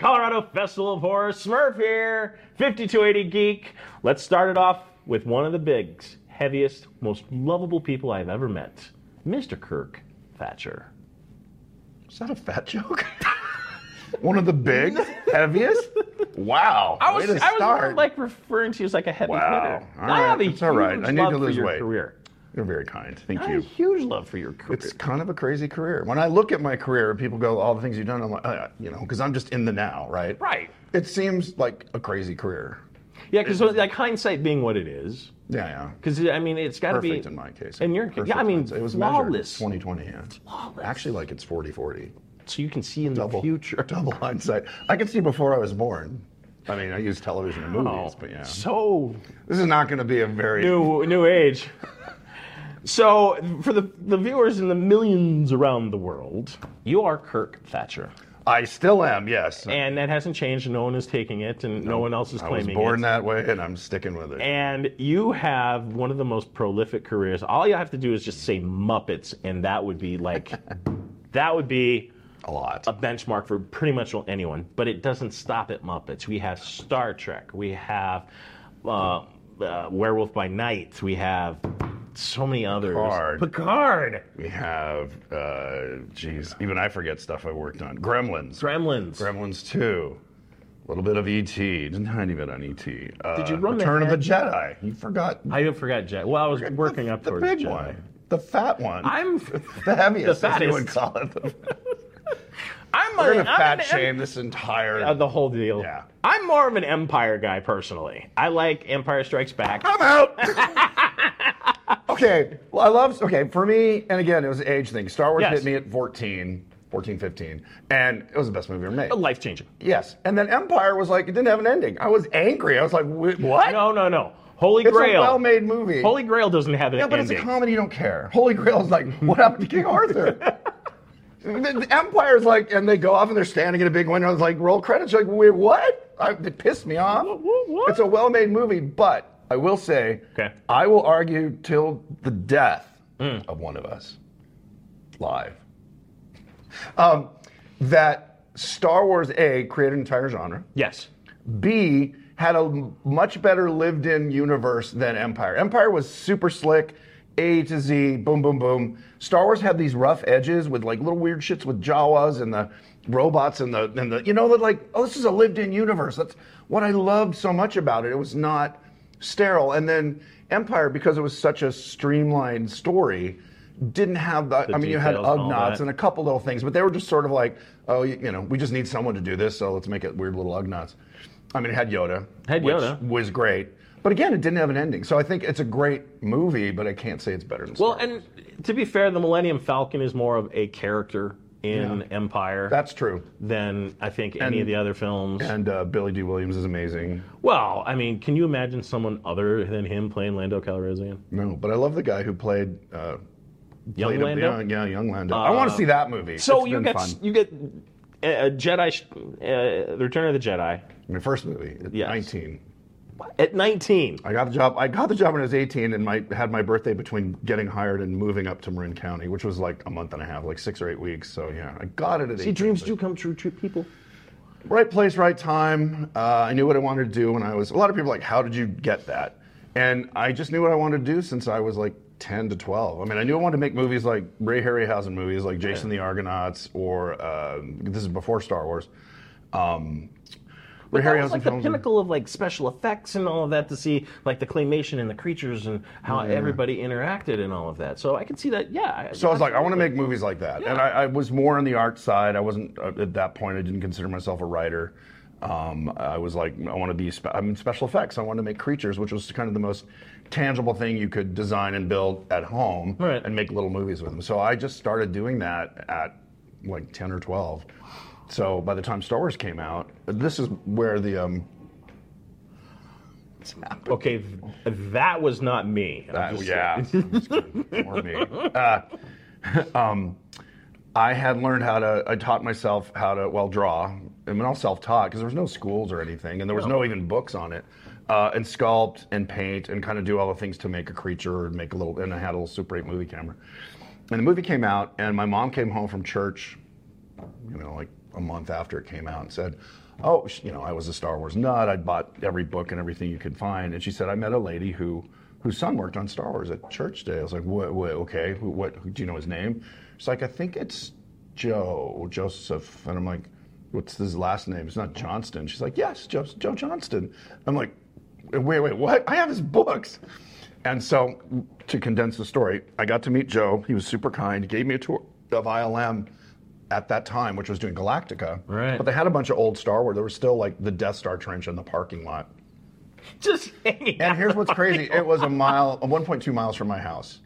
Colorado Festival of Horror, Smurf here, 5280 Geek. Let's start it off with one of the bigs, heaviest, most lovable people I've ever met, Mr. Kirk Thatcher. Is that a fat joke? One of the big, heaviest? Wow. I was, Way to I was more like referring to you as like a heavy Wow. hitter. All I have a It's all right. I need to lose weight. career. You're very kind. Thank I you. huge love for your career. It's kind of a crazy career. When I look at my career and people go, all the things you've done, I'm like, uh, you know, because I'm just in the now, right? Right. It seems like a crazy career. Yeah, because like hindsight being what it is. Yeah, yeah. Because I mean, it's got to be Perfect in my case. In your case, yeah, I mean, it was flawless. measured 2020. Yeah. Flawless. Actually, like it's 40-40. so you can see in the future. Double hindsight. I could see before I was born. I mean, I use television and movies, Oh, but yeah. so This is not going to be a very new new age. So, for the, the viewers in the millions around the world, you are Kirk Thatcher. I still am, yes. And that hasn't changed, and no one is taking it, and no one else is claiming it. I was born it. that way, and I'm sticking with it. And you have one of the most prolific careers. All you have to do is just say Muppets, and that would be like, that would be a lot. a benchmark for pretty much anyone. But it doesn't stop at Muppets. We have Star Trek. We have uh, uh, Werewolf by Night. We have so many others. Picard. Picard. we have, uh, geez, even I forget stuff I worked on. Gremlins. Gremlins. Gremlins 2. A little bit of E.T. Just a tiny bit on E.T. Uh, Did you run the Return of the Jedi. You forgot I forgot Jedi. Well, I was working the, up the towards big Jedi. one. The fat one. I'm the heaviest, the as you would call it. I'm We're a- going to I'm fat shame this entire... Uh, the whole deal. Yeah. I'm more of an Empire guy personally. I like Empire Strikes Back. I'm out. okay. Well, I love. Okay, for me, and again, it was an age thing. Star Wars Yes. hit me at 14, 14, 15, and it was the best movie ever made. A life changing. Yes. And then Empire was like, it didn't have an ending. I was angry. I was like, "Wh- what? No, no, no. Holy Grail. It's Grail. a well-made movie. Holy Grail doesn't have an ending. yeah, but ending. it's a comedy. You don't care. Holy Grail is like, what happened to King Arthur? the, the Empire's like, and they go off and they're standing in a big window. It's like roll credits. You're like, wait, what? I, it pissed me off. What? It's a well-made movie, but I will say, Okay. I will argue till the death Mm. of one of us, live, um, that Star Wars A created an entire genre. yes. B had a much better lived in universe than Empire. Empire was super slick, A to Z, boom, boom, boom. Star Wars had these rough edges with like little weird shits with Jawas and the robots and the and the you know that like oh this is a lived in universe. That's what I loved so much about it. It was not sterile. And then Empire because it was such a streamlined story didn't have the, The I mean you had and Ugnaughts that. and a couple little things, but they were just sort of like, oh, you, you know, we just need someone to do this, so let's make it weird little Ugnaughts. I mean, it had Yoda. Had which Yoda. was great. But again, it didn't have an ending. So I think it's a great movie, but I can't say it's better than Well, Wars. and to be fair, the Millennium Falcon is more of a character in Empire That's true. than I think any of the other films. And uh, Billy Dee Williams is amazing. well, I mean, can you imagine someone other than him playing Lando Calrissian? No, but I love the guy who played. Uh, Young played a- Lando? yeah, yeah, young Lando. I want to see that movie. So It's you get fun. you get uh, Jedi, uh, the Return of the Jedi My first movie Yes. 19. At 19. I got the job. I got the job when I was 18, and my had my birthday between getting hired and moving up to Marin County, which was like a month and a half, like six or eight weeks. So yeah, I got it at See, 18. dreams but- do come true, true people. right place, right time. Uh, I knew what I wanted to do when I was. A lot of people are like, how did you get that? And I just knew what I wanted to do since I was like 10 to 12. I mean, I knew I wanted to make movies like Ray Harryhausen movies, like Jason the Argonauts, or uh, this is before Star Wars. Um, Ray That was like the films. pinnacle of like special effects and all of that to see like the claymation and the creatures and how everybody interacted and all of that. So I can see that. Yeah. So I was like, I want to make movies like that. And I, I was more on the art side. I wasn't uh, at that point. I didn't consider myself a writer. Um, I was like, I want to be. Spe- I'm in special effects. I wanted to make creatures, which was kind of the most tangible thing you could design and build at home, Right. and make little movies with them. So I just started doing that at like 10 or 12. So by the time Star Wars came out, this is where the um. Okay, th- that was not me. I'm just yeah. I'm just kidding. Or me. Uh, um, I had learned how to. I taught myself how to well draw. I mean, all self-taught because there was no schools or anything, and there was no even books on it. Uh, and sculpt and paint and kind of do all the things to make a creature and make a little. And I had a little Super 8 movie camera. And the movie came out, and my mom came home from church, you know, like a month after it came out, and said, "Oh, you know, I was a Star Wars nut. I'd bought every book and everything you could find." And she said, "I met a lady who whose son worked on Star Wars at church day. I was like, "What? what okay, who, what? Do you know his name?" She's like, "I think it's Joe Joseph," and I'm like, "What's his last name?" It's not Johnston. She's like, "Yes, Joe, Joe Johnston." I'm like, "Wait, wait, what? I have his books." And so, to condense the story, I got to meet Joe. He was super kind. He gave me a tour of ILM at that time, which was doing Galactica. Right. But they had a bunch of old Star Wars. There was still like the Death Star trench in the parking lot. just hanging And here's what's crazy: it was a mile, 1.2 miles from my house.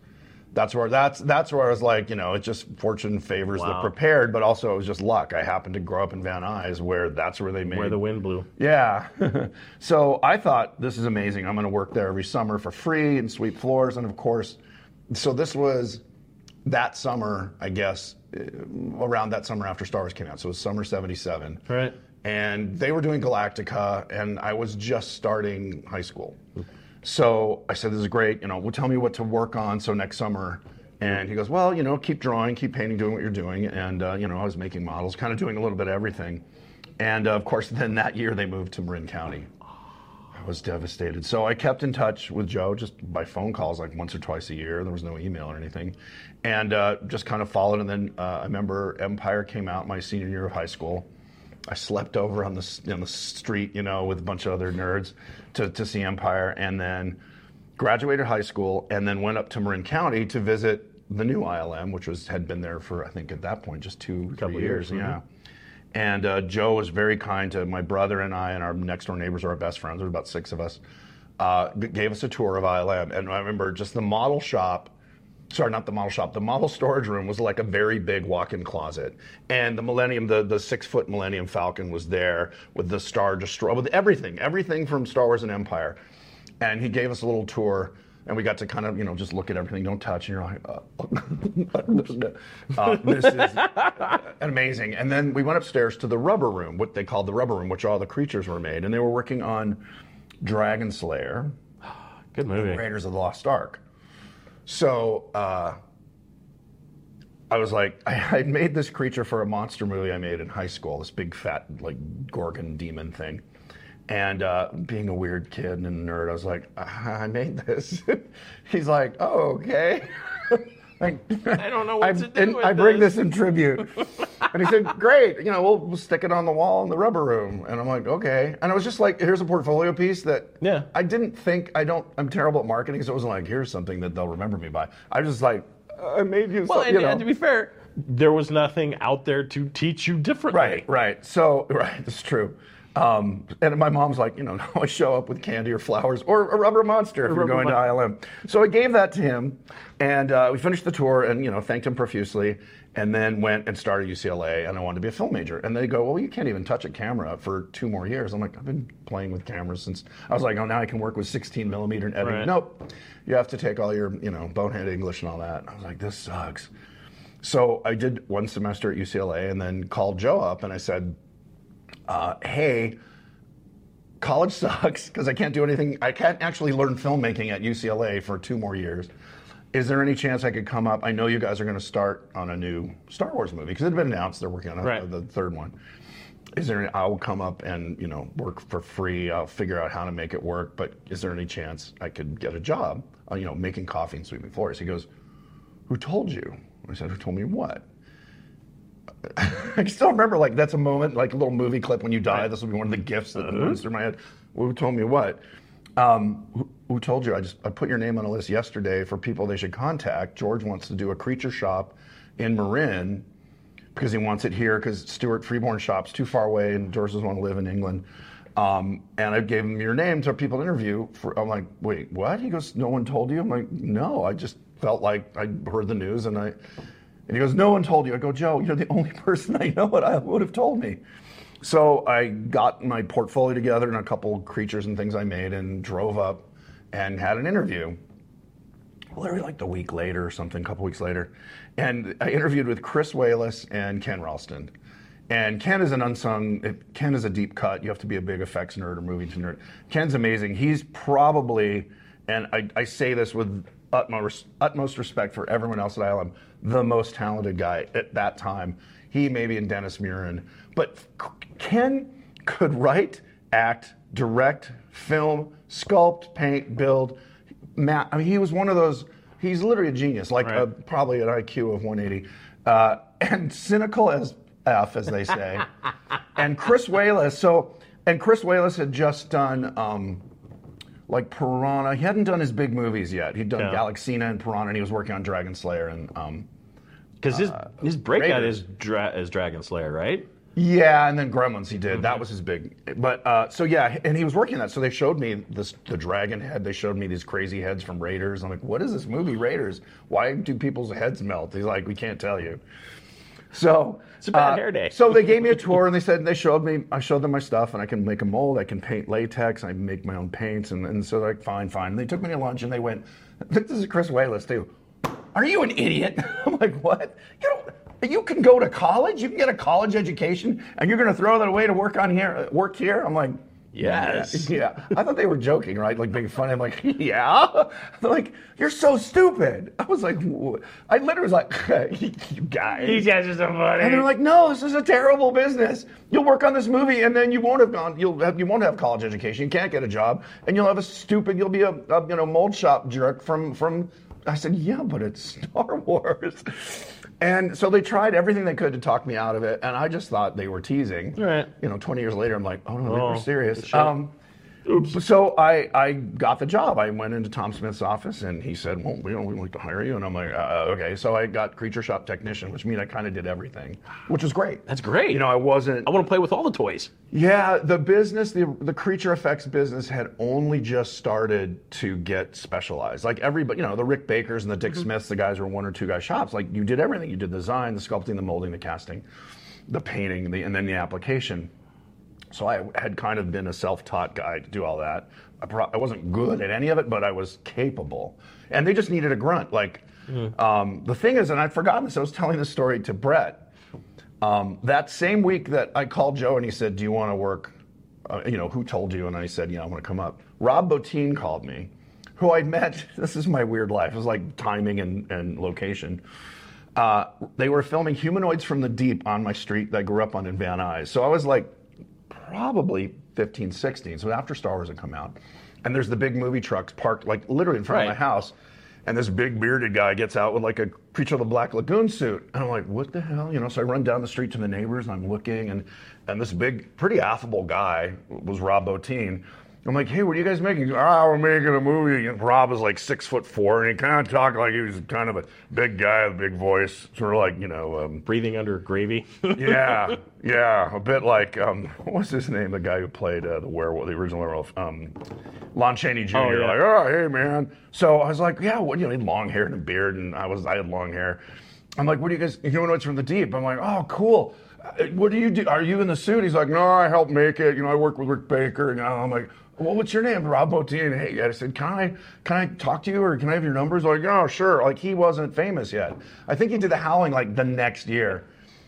That's where that's that's where I was like, you know, it just fortune favors the Wow. prepared, but also it was just luck. I happened to grow up in Van Nuys, where that's where they made where the wind blew. yeah. so I thought this is amazing. I'm going to work there every summer for free and sweep floors. And of course, so this was that summer, I guess, uh, around that summer after Star Wars came out. So it was summer 77. Right. And they were doing Galactica, and I was just starting high school. So I said, This is great. You know, well, tell me what to work on so next summer. And he goes, Well, you know, keep drawing, keep painting, doing what you're doing. And, uh, you know, I was making models, kind of doing a little bit of everything. And uh, of course, then that year they moved to Marin County. I was devastated. So I kept in touch with Joe just by phone calls, like once or twice a year. There was no email or anything. And uh, just kind of followed. And then uh, I remember Empire came out my senior year of high school. I slept over on the, on the street, you know, with a bunch of other nerds to, to see Empire. And then graduated high school and then went up to Marin County to visit the new ILM, which was had been there for, I think at that point, just two, Couple years. years, Yeah. And uh, Joe was very kind to my brother and I, and our next door neighbors are our best friends. There were about six of us. Uh, gave us a tour of ILM, and I remember just the model shop. Sorry, not the model shop. The model storage room was like a very big walk-in closet, and the Millennium, the the six-foot Millennium Falcon was there with the Star Destroyer, with everything, everything from Star Wars and Empire. And he gave us a little tour, and we got to kind of you know just look at everything, don't touch, and you're like, uh, uh, this is amazing. And then we went upstairs to the rubber room, what they called the rubber room, which all the creatures were made, and they were working on Dragon Slayer, Good movie. Raiders of the Lost Ark. So uh, I was like, I, I made this creature for a monster movie I made in high school, this big fat like Gorgon demon thing. And uh, being a weird kid and a nerd, I was like, I I made this. He's like, oh, okay. Like, I don't know what I, to do and with I bring this. this in tribute. and he said, great, you know, we'll, we'll stick it on the wall in the rubber room. And I'm like, okay. And I was just like, here's a portfolio piece that Yeah. I didn't think, I don't, I'm terrible at marketing, so it wasn't like, here's something that they'll remember me by. I was just like, I made you Well, something, and, you know. and to be fair, there was nothing out there to teach you differently. Right, right. So, right, that's true. Um, and my mom's like, you know, no, I show up with candy or flowers or a rubber monster if you're rubber going to ILM. So I gave that to him, and uh, we finished the tour, and you know, thanked him profusely, and then went and started UCLA, and I wanted to be a film major. And they go, well, you can't even touch a camera for two more years. I'm like, I've been playing with cameras since I was like, oh, now I can work with 16 millimeter and editing. Right. Nope, you have to take all your, you know, bonehead English and all that. And I was like, this sucks. So I did one semester at UCLA and then called Joe up and I said, uh, hey, college sucks because I can't do anything. I can't actually learn filmmaking at UCLA for two more years. Is there any chance I could come up? I know you guys are going to start on a new Star Wars movie because it had been announced they're working on a, Right. the third one. Is there? Any, I'll come up and you know work for free. I'll figure out how to make it work. But is there any chance I could get a job? Uh, you know, making coffee and sweeping floors. He goes, "Who told you?" I said, "Who told me what?" I still remember like that's a moment, like a little movie clip when you die. This will be one of the gifts that runs through my head. Who told me what? Um, who, who told you? I just I put your name on a list yesterday for people they should contact. George wants to do a creature shop in Marin because he wants it here because Stuart Freeborn shop's too far away and George doesn't want to live in England. Um, and I gave him your name to people to interview. For I'm like, wait, what? He goes, no one told you. I'm like, no, I just felt like I heard the news and I. And he goes, no one told you. I go, Joe, you're the only person I know that I would have told me. So I got my portfolio together and a couple creatures and things I made and drove up and had an interview. Literally like the week later or something, a couple weeks later. And I interviewed with Chris Walas and Ken Ralston. And Ken is an unsung, Ken is a deep cut. You have to be a big effects nerd or movie nerd. Ken's amazing. He's probably, and I, I say this with utmost, utmost respect for everyone else at ILM, the most talented guy at that time. He maybe and Dennis Muren. But Ken could write, act, direct, film, sculpt, paint, build. Matt, I mean, he was one of those. He's literally a genius, like Right. uh, probably an IQ of 180, uh, and cynical as f, as they say. and Chris Walas. So, and Chris Walas had just done. Um, like Piranha, he hadn't done his big movies yet. He'd done Yeah. Galaxina and Piranha, and he was working on Dragon Slayer and um, Because his his breakout Raiders. is dra- is Dragon Slayer, right? Yeah, and then Gremlins he did. That was his big. But uh, so yeah, and he was working on that. So they showed me this the dragon head. They showed me these crazy heads from Raiders. I'm like, what is this movie Raiders? Why do people's heads melt? He's like, we can't tell you. So It's a bad uh, hair day. so they gave me a tour and they said they showed me I showed them my stuff and I can make a mold. I can paint latex. I make my own paints and, and so they're like fine fine. And they took me to lunch and they went. This is Chris Walas too. Are you an idiot? I'm like what? You don't. You can go to college. You can get a college education, and you're going to throw that away to work on here. Work here. I'm like, Yes. yeah. I thought they were joking, right? Like making fun. I'm like, yeah. They're like, you're so stupid. I was like, I literally was like, you guys. These guys are so funny. And they're like, no, this is a terrible business. You'll work on this movie, and then you won't have gone. You'll have, you won't have college education. You can't get a job, and you'll have a stupid. You'll be a, a you know mold shop jerk from from. I said, yeah, but it's Star Wars. And so they tried everything they could to talk me out of it, and I just thought they were teasing. Right. You know, 20 years later, I'm like, oh no, they Oh, were serious. shit. Um, so I, I got the job. I went into Tom Smith's office and he said, "Well, we don't we'd like to hire you." And I'm like, uh, "Okay." So I got creature shop technician, which means I kind of did everything, which was great. That's great. You know, I wasn't. I want to play with all the toys. Yeah, the business, the the creature effects business had only just started to get specialized. Like everybody, you know, the Rick Bakers and the Dick Smiths, the guys were one or two guy shops. Like you did everything. You did the design, the sculpting, the molding, the casting, the painting, the, and then the application. So I had kind of been a self-taught guy to do all that. I, pro- I wasn't good at any of it, but I was capable. And they just needed a grunt. Like um, the thing is, and I'd forgotten this. I was telling this story to Brett. Um, that same week that I called Joe and he said, "Do you want to work?" Uh, you know, who told you? And I said, "Yeah, I want to come up." Rob Bottin called me, who I met. This is my weird life. It was like timing and, and location. Uh, they were filming Humanoids from the Deep on my street that I grew up on in Van Nuys. So I was like probably 15, 16. So after Star Wars had come out. And there's the big movie trucks parked like literally in front of my house. And this big bearded guy gets out with like a Creature of the Black Lagoon suit. And I'm like, what the hell? You know, so I run down the street to the neighbors and I'm looking and and this big, pretty affable guy was Rob Bottin. I'm like, hey, what are you guys making? Ah, we're making a movie. And Rob is like six foot four, and he kind of talked like he was kind of a big guy with a big voice, sort of like you know, um, Breathing under gravy. yeah, yeah, a bit like um, what was his name? The guy who played uh, the werewolf, the original werewolf, um, Lon Chaney Jr. Oh, yeah. Like, oh, hey man. So I was like, yeah, what? You know, he had long hair and a beard, and I was, I had long hair. I'm like, what do you guys? Humanoids from the deep. I'm like, oh, cool. Uh, What do you do? Are you in the suit? He's like, no, I help make it. You know, I work with Rick Baker. And I'm like, well, what's your name? Rob Bottin. Hey, I said, can I, can I talk to you, or can I have your numbers? Like, oh, sure. Like he wasn't famous yet. I think he did the Howling like the next year.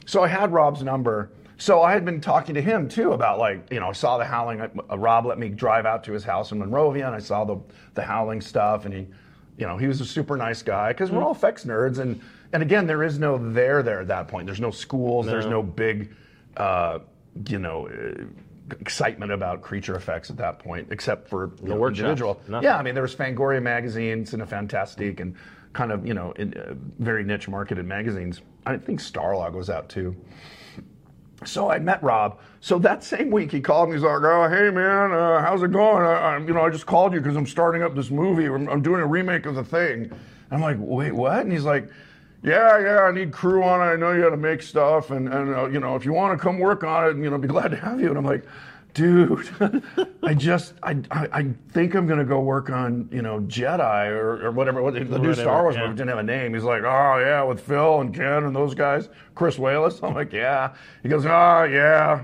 So I had Rob's number. So I had been talking to him too about like, you know, I saw the Howling. Uh, Rob let me drive out to his house in Monrovia, and I saw the the Howling stuff, and he, you know, he was a super nice guy because we're all effects nerds, and and again, there is no there there at that point. There's no schools. There's no big, uh, you know. Uh, excitement about creature effects at that point except for you know, individual nothing. yeah i mean there was fangoria magazines and a fantastic and kind of you know in, uh, very niche marketed magazines i think starlog was out too so I met Rob. So that same week he called me. He's like, "Oh, hey man, uh, how's it going? I, I, you know, I just called you because I'm starting up this movie. I'm, I'm doing a remake of the thing." I'm like, "Wait, what?" And he's like, "Yeah, yeah, I need crew on it. I know you got to make stuff, and and uh, you know, if you want to come work on it, you know, I'd be glad to have you." And I'm like, dude, I just, I, I, I think I'm gonna go work on, you know, Jedi or, or whatever. What, the new Star Wars yeah. movie didn't have a name. He's like, oh yeah, with Phil and Ken and those guys, Chris Walas. I'm like, yeah. He goes, oh yeah.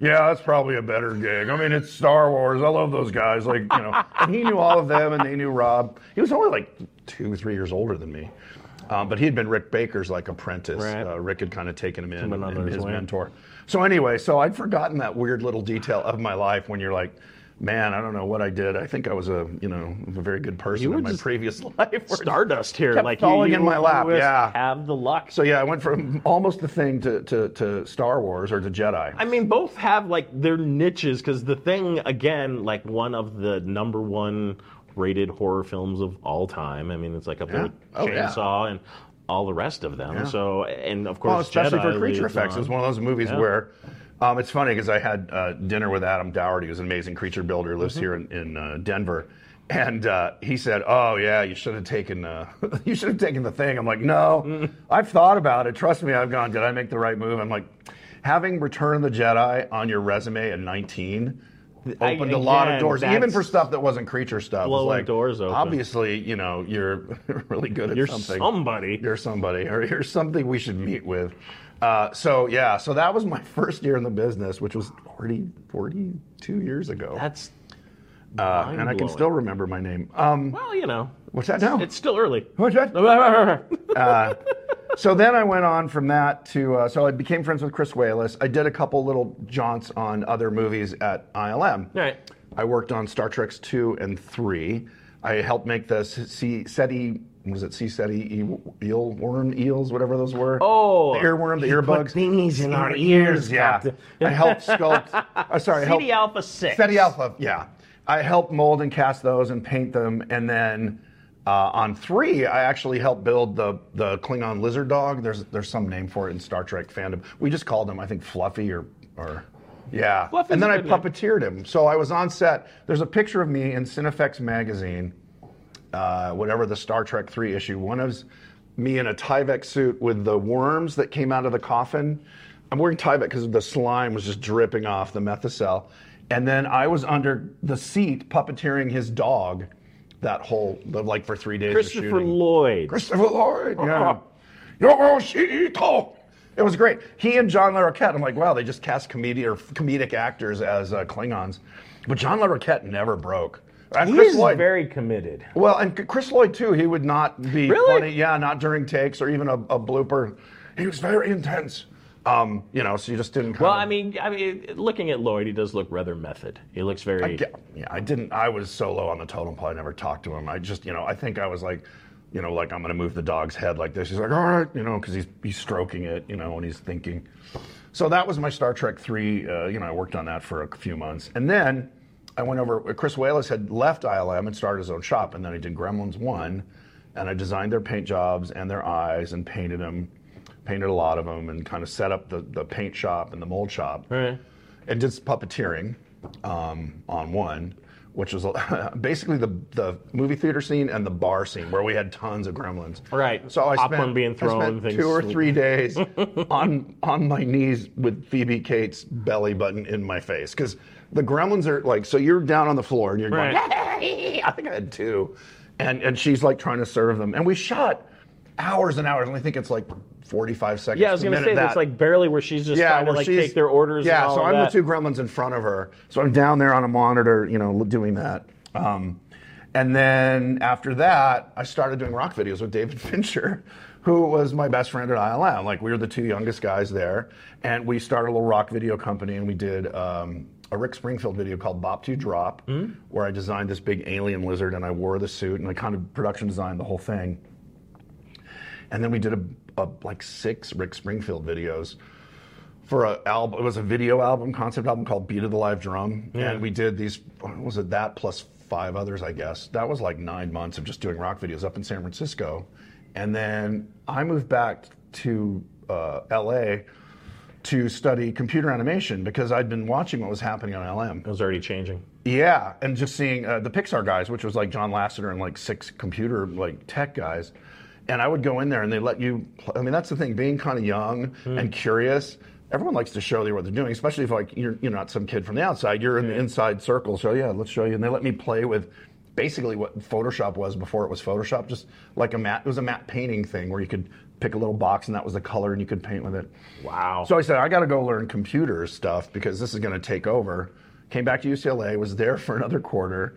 Yeah, that's probably a better gig. I mean, it's Star Wars. I love those guys. Like, you know, and he knew all of them, and they knew Rob. He was only like two, three years older than me, um, but he had been Rick Baker's like apprentice. Right. Uh, Rick had kind of taken him in, and his mentor. So anyway, so I'd forgotten that weird little detail of my life when you're like, man, I don't know what I did. I think I was a, you know, a very good person in my previous life. Stardust here, kept like falling in my lap, yeah. have the luck. So yeah, I went from almost the thing to, to, to Star Wars or to Jedi. I mean, both have like their niches because the thing, again, like one of the number one rated horror films of all time. I mean, it's like up there with Oh. Chainsaw and all the rest of them. So, and of course, Well, especially Jedi for creature effects, on. it's one of those movies where um, it's funny because I had uh, dinner with Adam Dougherty, who's an amazing creature builder, lives Mm-hmm. here in, in uh, Denver, and uh, he said, "Oh yeah, you should have taken uh, you should have taken the thing." I'm like, "No, Mm. I've thought about it. Trust me, I've gone. Did I make the right move?" I'm like, having Return of the Jedi on your resume at 19. I- Opened a lot of doors, even for stuff that wasn't creature stuff. Blowing like, doors open. Obviously, you know, you're really good at You're something somebody. you're somebody or you're something we should meet with. Uh, so yeah, so that was my first year in the business, which was 40, 42 years ago. That's uh, and I can still remember my name. Um, well, you know, what's that now? it's still early. What's that? Uh, so then I went on from that to, uh, so I became friends with Chris Walas. I did a couple little jaunts on other movies at ILM. Right. I worked on Star Treks 2 and 3. I helped make the C- Ceti, was it C Ceti eel, worm eels, whatever those were? Oh, the earworm, the you put earbugs. in our ears, yeah. I helped sculpt, uh, sorry, I helped, Ceti Alpha 6. Ceti Alpha, yeah. I helped mold and cast those and paint them, and then uh, on three, I actually helped build the the Klingon lizard dog. There's there's some name for it in Star Trek fandom. We just called him, I think, Fluffy or or yeah. Fluffy's and then I good name. puppeteered him. So I was on set. There's a picture of me in Cinefex magazine, uh, whatever the Star Trek three issue. One of me in a Tyvek suit with the worms that came out of the coffin. I'm wearing Tyvek because the slime was just dripping off the Methocel. And then I was under the seat puppeteering his dog that whole, the, like for three days Christopher. Lloyd. Christopher Lloyd, yeah. Yoshito. It was great. He and John Larroquette, I'm like, wow, they just cast comedic or comedic actors as uh, Klingons. But John Larroquette never broke. And Chris He's Lloyd, very committed. well, and Chris Lloyd too. He would not be Really? funny. Yeah, not during takes or even a, a blooper. He was very intense. Um, you know, so you just didn't. Kind Well, of, I mean, I mean, looking at Lloyd, he does look rather method. He looks very. Yeah, yeah, I didn't. I was so low on the totem pole. I never talked to him. I just, you know, I think I was like, you know, like I'm going to move the dog's head like this. He's like, all right, you know, because he's he's stroking it, you know, and he's thinking. So that was my Star Trek three. Uh, you know, I worked on that for a few months, and then I went over. Chris Walas had left ILM and started his own shop, and then I did Gremlins one, and I designed their paint jobs and their eyes and painted them, painted a lot of them, and kind of set up the the paint shop and the mold shop Right. and did puppeteering um, on one, which was basically the the movie theater scene and the bar scene where we had tons of gremlins. Right. So I Popcorn spent, being thrown, I spent things two or three days on on my knees with Phoebe Cates' belly button in my face because the gremlins are like so you're down on the floor and you're going. I think I had two, and and she's like trying to serve them, and we shot hours and hours, and I think it's like 45 seconds. Yeah, I was going to say that's like barely where she's just trying to like take their orders. Yeah, and all so I'm that. the two gremlins in front of her. So I'm down there on a monitor, you know, doing that. Um, and then after that, I started doing rock videos with David Fincher, who was my best friend at ILM. Like we were the two youngest guys there, and we started a little rock video company, and we did. Um, a Rick Springfield video called Bop to Drop, Hmm? where I designed this big alien lizard and I wore the suit and I kind of production designed the whole thing. And then we did a, a like six Rick Springfield videos for a album. It was a video album, concept album called Beat of the Live Drum, yeah. and we did these. what Was it that plus five others? I guess that was like nine months of just doing rock videos up in San Francisco, and then I moved back to uh, L.A. to study computer animation because I'd been watching what was happening on ILM. It was already changing. Yeah, and just seeing uh, the Pixar guys, which was like John Lasseter and like six computer like tech guys, and I would go in there and they let you. I mean, that's the thing, being kind of young hmm. and curious. everyone likes to show you what they're doing, especially if like you're you're not some kid from the outside. You're in the inside circle. So yeah, let's show you. And they let me play with basically what Photoshop was before it was Photoshop, just like a matte. It was a matte painting thing where you could pick a little box and that was the color and you could paint with it. Wow. So I said I got to go learn computer stuff because this is going to take over. Came back to UCLA, was there for another quarter,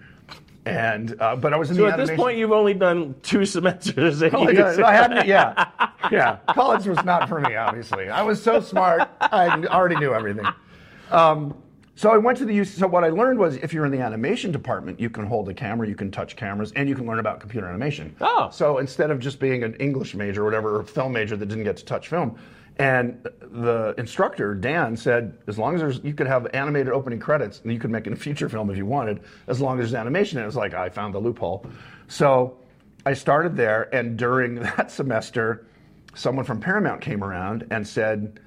and uh, but I was in so the at this point, you've only done two semesters. at Oh, yeah, I hadn't, yeah, yeah. College was not for me, obviously. I was so smart, I already knew everything. Um, so I went to the UC. So what I learned was, if you're in the animation department, you can hold a camera, you can touch cameras, and you can learn about computer animation. Oh. So instead of just being an English major or whatever, or film major that didn't get to touch film, and the instructor Dan said, as long as there's, you could have animated opening credits, and you could make a feature film if you wanted, as long as there's animation. And it was like I found the loophole. So I started there, and during that semester, someone from Paramount came around and said,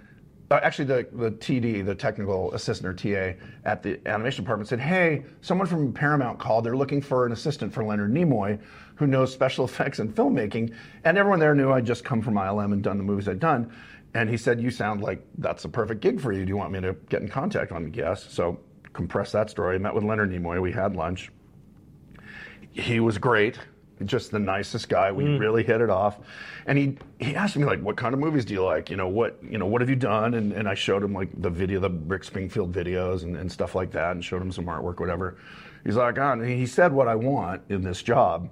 uh, actually, the, the TD, the technical assistant or TA at the animation department said, Hey, someone from Paramount called. They're looking for an assistant for Leonard Nimoy who knows special effects and filmmaking. And everyone there knew I'd just come from ILM and done the movies I'd done. And he said, You sound like that's a perfect gig for you. Do you want me to get in contact? I'm Yes. So, compress that story. I met with Leonard Nimoy. We had lunch he was great just the nicest guy we really hit it off and he he asked me like what kind of movies do you like you know what you know what have you done and, and i showed him like the video the rick springfield videos and, and stuff like that and showed him some artwork whatever he's like ah, and he said what i want in this job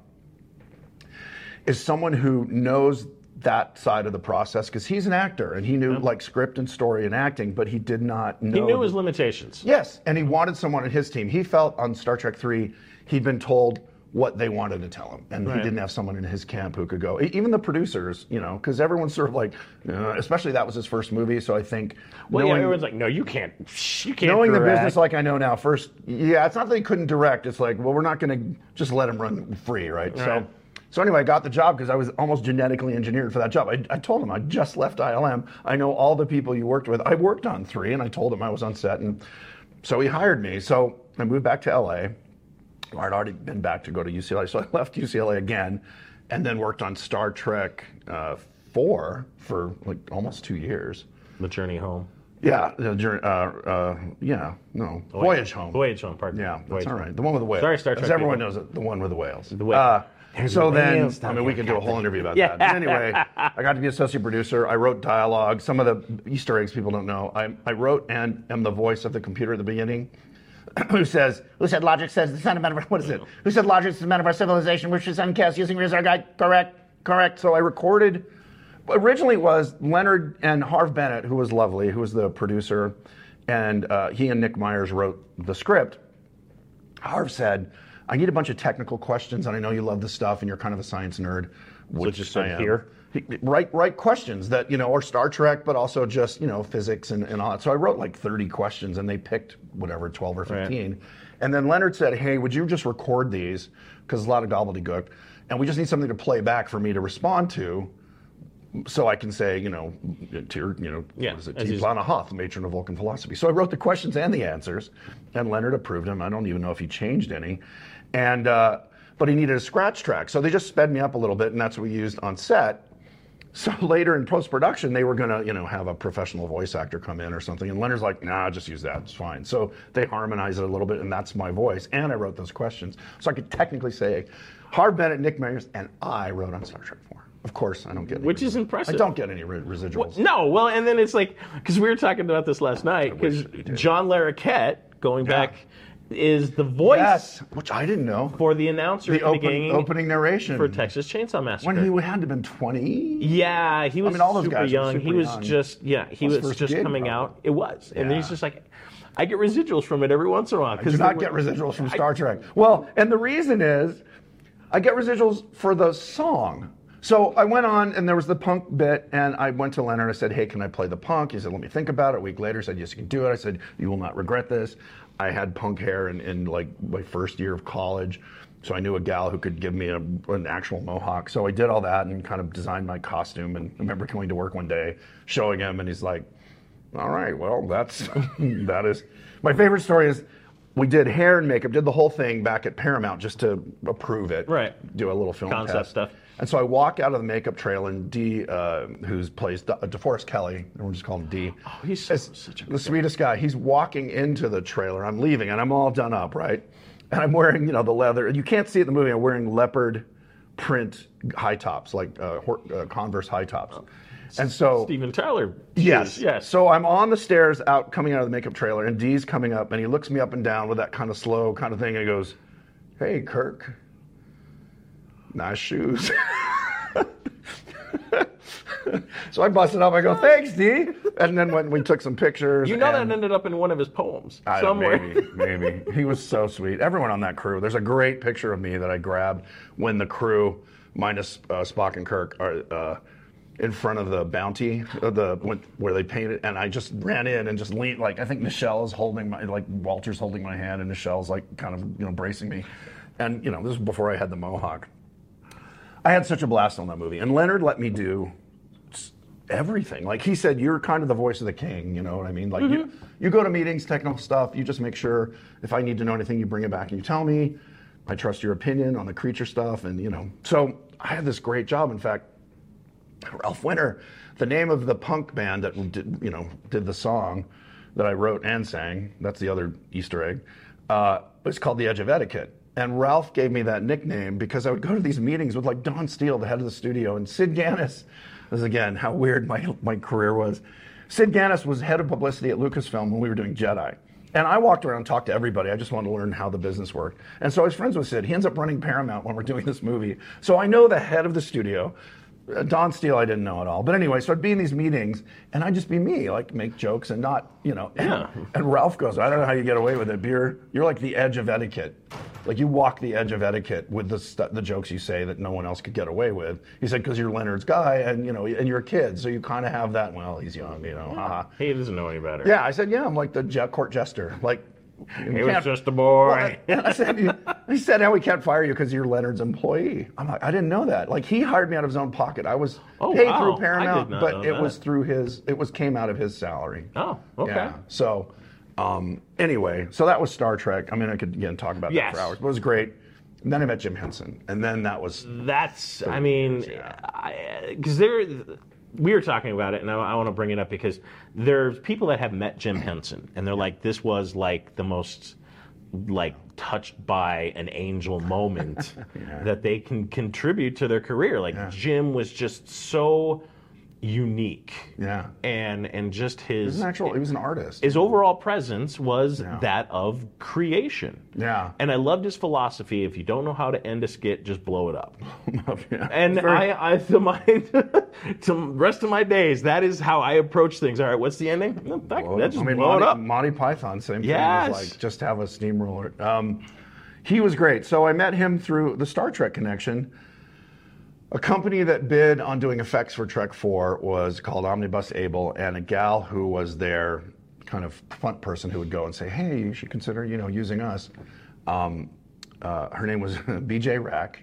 is someone who knows that side of the process because he's an actor and he knew like script and story and acting but he did not know He knew his limitations. Yes, and he wanted someone on his team. He felt on Star Trek Three, he'd been told what they wanted to tell him, and Right. he didn't have someone in his camp who could go. Even the producers, you know, because everyone's sort of like, uh, especially that was his first movie, so I think Well, yeah, everyone's like, no, you can't. You can't. knowing the business like I know now, first, yeah, it's not that he couldn't direct. It's like, well, we're not going to just let him run free, right? Right. So. So anyway, I got the job because I was almost genetically engineered for that job. I, I told him I just left ILM. I know all the people you worked with. I worked on three, and I told him I was on set, and so he hired me. So I moved back to LA. I'd already been back to go to UCLA, so I left UCLA again, and then worked on Star Trek uh, four for like almost two years. the journey home. Yeah, the journey. Uh, uh, yeah, no, Voyage Home. Voyage home. Pardon. Yeah, that's Voyage all right. The one with the whales. Sorry, Star As Trek everyone people. knows it, the one with the whales. The whale. So then, I mean, we can do a whole interview about Yeah. that. But anyway, I got to be associate producer. I wrote dialogue. Some of the Easter eggs people don't know. I, I wrote and am the voice of the computer at the beginning. Who says? Who said logic says the sentiment of what is it? Who said logic is the cement of our civilization, which is uncast using Rizar guide? Correct, correct. So I recorded. Originally, it was Leonard and Harv Bennett, who was lovely, who was the producer, and uh, he and Nick Myers wrote the script. Harv said, I need a bunch of technical questions, and I know you love this stuff, and you're kind of a science nerd. Which just said I am. here? He- Write, write questions that, you know, are Star Trek, but also just, you know, physics and, and all that. So I wrote like 30 questions, and they picked whatever, 12 or 15. And then Leonard said, hey, would you just record these? Because a lot of gobbledygook. And we just need something to play back for me to respond to so I can say, you know, to your, you know, Yeah, what is it, as he's- T'Plana-Hath, matron of Vulcan philosophy. So I wrote the questions and the answers, and Leonard approved them. I don't even know if he changed any, and uh, but he needed a scratch track, so they just sped me up a little bit, and that's what we used on set. So later in post production, they were gonna, you know, have a professional voice actor come in or something, and Leonard's like, "Nah, just use that. It's fine." So they harmonized it a little bit, and that's my voice, and I wrote those questions, so I could technically say, Harv Bennett, Nick Myers, and I wrote on Star Trek Four. Of course, I don't get any Which is impressive. I don't get any re- residuals. No, well, and then it's like because we were talking about this last night because wish you did. John Larroquette, going back, is the voice Yes, which I didn't know. for the announcer The the open, opening narration for Texas Chainsaw Massacre. when he had to have been twenty. yeah, he was mean, all those super guys young. super he was young. just yeah, he was just gig, coming probably. out. It was, and then he's just like, I get residuals from it every once in a while. Do they not were- get residuals from Star Trek. Well, and the reason is, I get residuals for the song. So I went on, and there was the punk bit, and I went to Leonard. And I said, "Hey, can I play the punk?" He said, "Let me think about it." A week later, he said, "Yes, you can do it." I said, "You will not regret this." I had punk hair in, in like my first year of college, so I knew a gal who could give me a, an actual mohawk. So I did all that and kind of designed my costume. And I remember going to work one day, showing him, and he's like, all right, well, that's that is my favorite story is we did hair and makeup, did the whole thing back at Paramount just to approve it. Right. Do a little film Concept test. stuff. And so I walk out of the makeup trailer, and Dee, uh, who's plays De- DeForest Kelley, and we're just calling him Dee. Oh, he's so- such a the sweetest guy. He's walking into the trailer. I'm leaving, and I'm all done up, right? And I'm wearing, you know, the leather. You can't see it in the movie. I'm wearing leopard print high tops, like uh, uh, Converse high tops. And so Steven Tyler. Yes. Yes. So I'm on the stairs out coming out of the makeup trailer, and Dee's coming up, and he looks me up and down with that kind of slow kind of thing, and he goes, Hey, Kirk, nice shoes. so I busted up. I go, Thanks, Dee. And then when we took some pictures. you know that ended up in one of his poems I- somewhere. Maybe, maybe. He was so sweet. Everyone on that crew. There's a great picture of me that I grabbed when the crew, minus uh, Spock and Kirk, are uh, in front of the bounty, uh, the where they painted, and I just ran in and just leaned. Like I think Nichelle is holding my, like Walter's holding my hand, and Nichelle's like kind of you know bracing me, and you know this was before I had the mohawk. I had such a blast on that movie, and Leonard let me do everything. Like he said, you're kind of the voice of the king. You know what I mean? Like you, you go to meetings, technical stuff. You just make sure if I need to know anything, you bring it back and you tell me. I trust your opinion on the creature stuff, and you know. So I had this great job. In fact, Ralph Winter, the name of the punk band that did, you know, did the song that I wrote and sang. That's the other Easter egg. Uh, it's called The Edge of Etiquette. And Ralph gave me that nickname because I would go to these meetings with like Dawn Steel, the head of the studio, and Sid Ganis. This is again how weird my my career was. Sid Ganis was head of publicity at Lucasfilm when we were doing Jedi. And I walked around and talked to everybody. I just wanted to learn how the business worked. And so I was friends with Sid. He ends up running Paramount when we're doing this movie. So I know the head of the studio. Uh, Dawn Steel, I didn't know at all. But anyway, so I'd be in these meetings and I'd just be me, like make jokes and not, you know. And, Yeah. and Ralph goes, I don't know how you get away with it. But you're, you're like the edge of etiquette. Like you walk the edge of etiquette with the, stu- the jokes you say that no one else could get away with. He said, because you're Leonard's guy and, you know, and you're a kid. So you kind of have that, well, he's young, you know, haha. He doesn't know any better. Yeah, I said, yeah, I'm like the je- court jester. Like, He was just a boy. Well, I- I said, he said, how we can't fire you because you're Leonard's employee. I'm like, I didn't know that. Like, he hired me out of his own pocket. I was Oh, paid wow. Through Paramount, but it that. was through his. It was came out of his salary. Oh, okay. Yeah. So, um, anyway, so that was Star Trek. I mean, I could again talk about Yes. that for hours. But it was great. And then I met Jim Henson, and then that was That's, I mean, because there, we were talking about it, and I, I want to bring it up because there's people that have met Jim Henson, and they're like, this was like the most, like, touched by an angel moment that they can contribute to their career. Like, Jim was just so unique. yeah. And, and just his an actual. He was an artist. his overall presence was that of creation. Yeah. And I loved his philosophy. If you don't know how to end a skit, just blow it up. Yeah. And very- I, I to my to rest of my days, that is how I approach things. All right, what's the ending? Well, just I mean, blow Monty, it up. Monty Python, same thing. Yes. Was like just have a steamroller. Um, he was great. So I met him through the Star Trek connection. A company that bid on doing effects for Trek 4 was called Omnibus Abel, and a gal who was their kind of front person who would go and say, "Hey, you should consider, you know, using us." Um, uh, her name was B.J. Rack,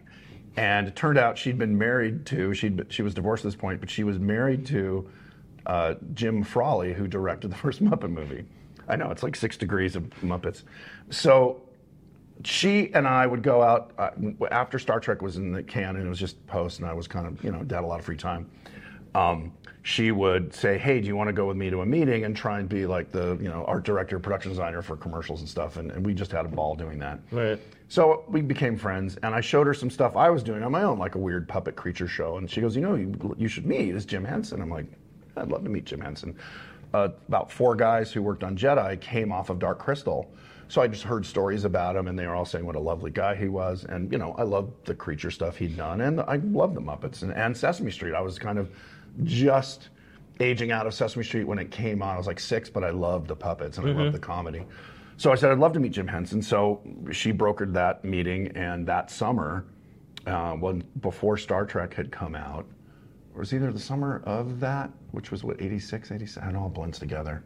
and it turned out she'd been married to she she was divorced at this point, but she was married to uh, Jim Frawley, who directed the first Muppet movie. I know it's like six degrees of Muppets. So she and I would go out uh, after Star Trek was in the can and it was just post, and I was kind of you know had a lot of free time. Um, she would say, "Hey, do you want to go with me to a meeting and try and be like the you know art director, production designer for commercials and stuff?" And, and we just had a ball doing that. Right. So we became friends, and I showed her some stuff I was doing on my own, like a weird puppet creature show. And she goes, "You know, you, you should meet is Jim Henson." I'm like, "I'd love to meet Jim Henson." Uh, about four guys who worked on Jedi came off of Dark Crystal, so I just heard stories about him, and they were all saying what a lovely guy he was. And you know, I loved the creature stuff he'd done, and I loved the Muppets and, and Sesame Street. I was kind of just aging out of Sesame Street when it came on. I was like six, but I loved the puppets and I loved the comedy. So I said, I'd love to meet Jim Henson. So she brokered that meeting, and that summer, uh, when before Star Trek had come out, or it was either the summer of that, which was what 86, 87. It all blends together.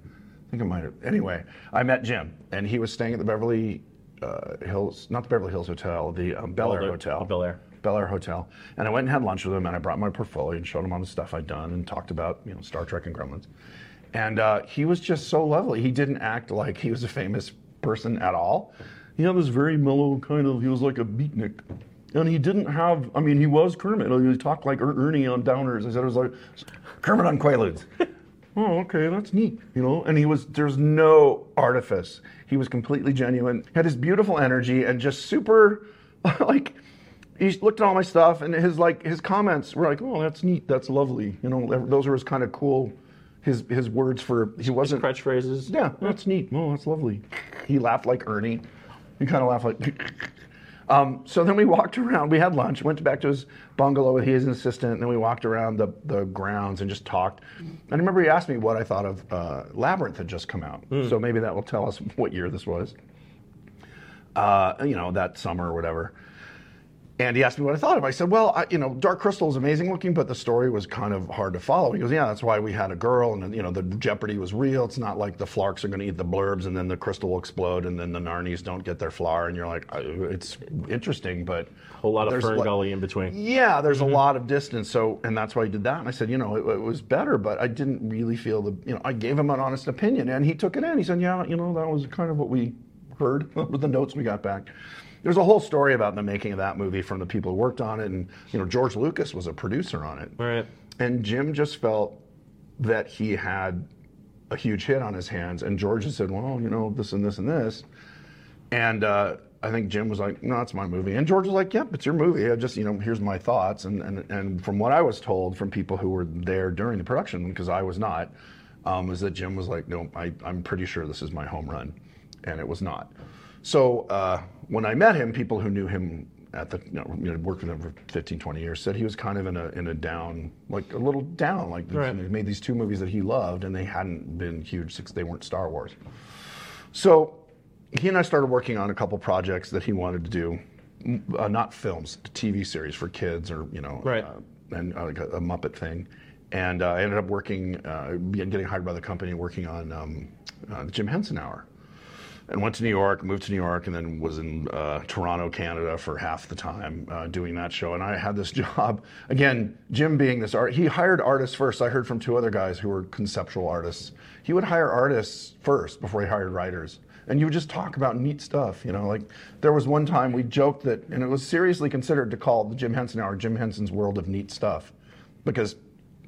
I think it might have. Anyway, I met Jim, and he was staying at the Beverly uh, Hills, not the Beverly Hills Hotel, the um, Bel Air the- Hotel. Bel Air. Bel Air Hotel, and I went and had lunch with him, and I brought my portfolio and showed him all the stuff I'd done, and talked about you know Star Trek and Gremlins, and uh, he was just so lovely. He didn't act like he was a famous person at all. He had this very mellow kind of. He was like a beatnik, and he didn't have. I mean, he was Kermit. He talked like Er- Ernie on Downers. I said it was like Kermit on Quaaludes. Oh, okay, that's neat. You know, and he was. There's no artifice. He was completely genuine. Had this beautiful energy and just super, like. He looked at all my stuff, and his like his comments were like, "Oh, that's neat. That's lovely." You know, those were his kind of cool. His his words for he wasn't Catchphrases. yeah, that's neat. Oh, that's lovely. He laughed like Ernie. He kind of laughed like. um, so then we walked around. We had lunch. Went back to his bungalow with his assistant. And then we walked around the, the grounds and just talked. And I remember he asked me what I thought of uh, Labyrinth had just come out. So maybe that will tell us what year this was. Uh, you know, that summer or whatever. And he asked me what I thought of it. I said, well, I, you know, Dark Crystal is amazing looking, but the story was kind of hard to follow. He goes, yeah, that's why we had a girl, and you know, the jeopardy was real. It's not like the Flarks are going to eat the blurbs, and then the crystal will explode, and then the Narnies don't get their flower, and you're like, it's interesting, but A Whole lot of Fern like- Gully in between. yeah, there's Mm-hmm. a lot of distance. So, and that's why he did that. And I said, you know, it, it was better, but I didn't really feel the, you know, I gave him an honest opinion, and he took it in. He said, yeah, you know, that was kind of what we heard with the notes we got back. There's a whole story about the making of that movie from the people who worked on it, and you know, George Lucas was a producer on it, Right. and Jim just felt that he had a huge hit on his hands, and George had said, well, you know, this and this and this, and uh, I think Jim was like, "No, it's my movie." And George was like, "Yep, it's your movie. I just, you know, here's my thoughts." And and, and from what I was told from people who were there during the production, because I was not, um, is that Jim was like, "No, I, I'm pretty sure this is my home run," and it was not. So uh, when I met him, people who knew him at the, you know, you know, worked with him for 15, 20 years, said he was kind of in a in a down, like a little down, like Right. he made these two movies that he loved, and they hadn't been huge. since They weren't Star Wars. So he and I started working on a couple projects that he wanted to do, uh, not films, TV series for kids or you know, Right. uh, and uh, like a, a Muppet thing. And uh, I ended up working, uh, getting hired by the company, working on um, uh, the Jim Henson Hour. And went to New York, moved to New York, and then was in uh, Toronto, Canada for half the time uh, doing that show. And I had this job again. Jim being this art, he hired artists first. I heard from two other guys who were conceptual artists. He would hire artists first before he hired writers. And you would just talk about neat stuff, you know. Like there was one time we joked that, and it was seriously considered to call the Jim Henson Hour Jim Henson's World of Neat Stuff, because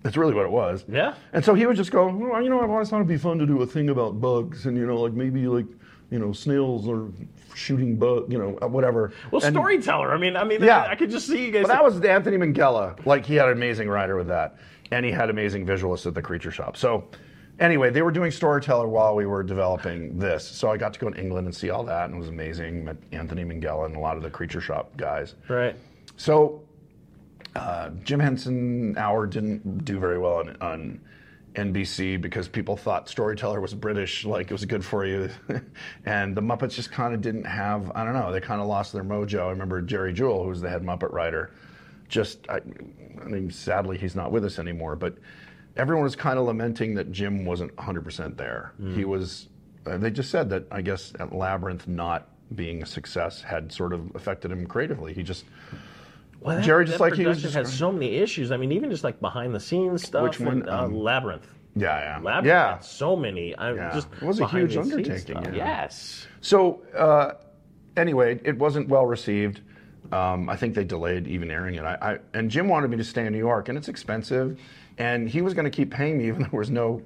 it's really what it was. Yeah. And so he would just go, well, you know, I've always thought it'd be fun to do a thing about bugs, and you know, like maybe like, you know, snails or shooting bug, you know, uh, whatever. Well, And- storyteller. I mean, I mean, Yeah. I, I could just see you guys. But that was Anthony Minghella. Like he had an amazing writer with that, and he had amazing visualists at the Creature Shop. So. Anyway, they were doing storyteller while we were developing this, so I got to go to England and see all that, and it was amazing. Met Anthony Minghella and a lot of the Creature Shop guys. right. So, uh, Jim Henson Hour didn't do very well on, on NBC because people thought Storyteller was British, like it was good for you. and the Muppets just kind of didn't have, I don't know, they kind of lost their mojo. I remember Jerry Juhl, who was the head Muppet writer, just, I, I mean, sadly, he's not with us anymore, but everyone was kind of lamenting that Jim wasn't 100% there. He was, uh, they just said that, I guess, at Labyrinth not being a success had sort of affected him creatively. He just, Well, that- Jerry, just that like he was just- has so many issues. I mean, even just like behind the scenes stuff. Which one? uh, Um, Labyrinth. yeah, yeah. Labyrinth yeah. so many. I Yeah. just It was a huge undertaking, yeah. Yes. So uh, anyway, it wasn't well received. Um, I think they delayed even airing it. I, I, and Jim wanted me to stay in New York, and it's expensive, and he was going to keep paying me even though there was no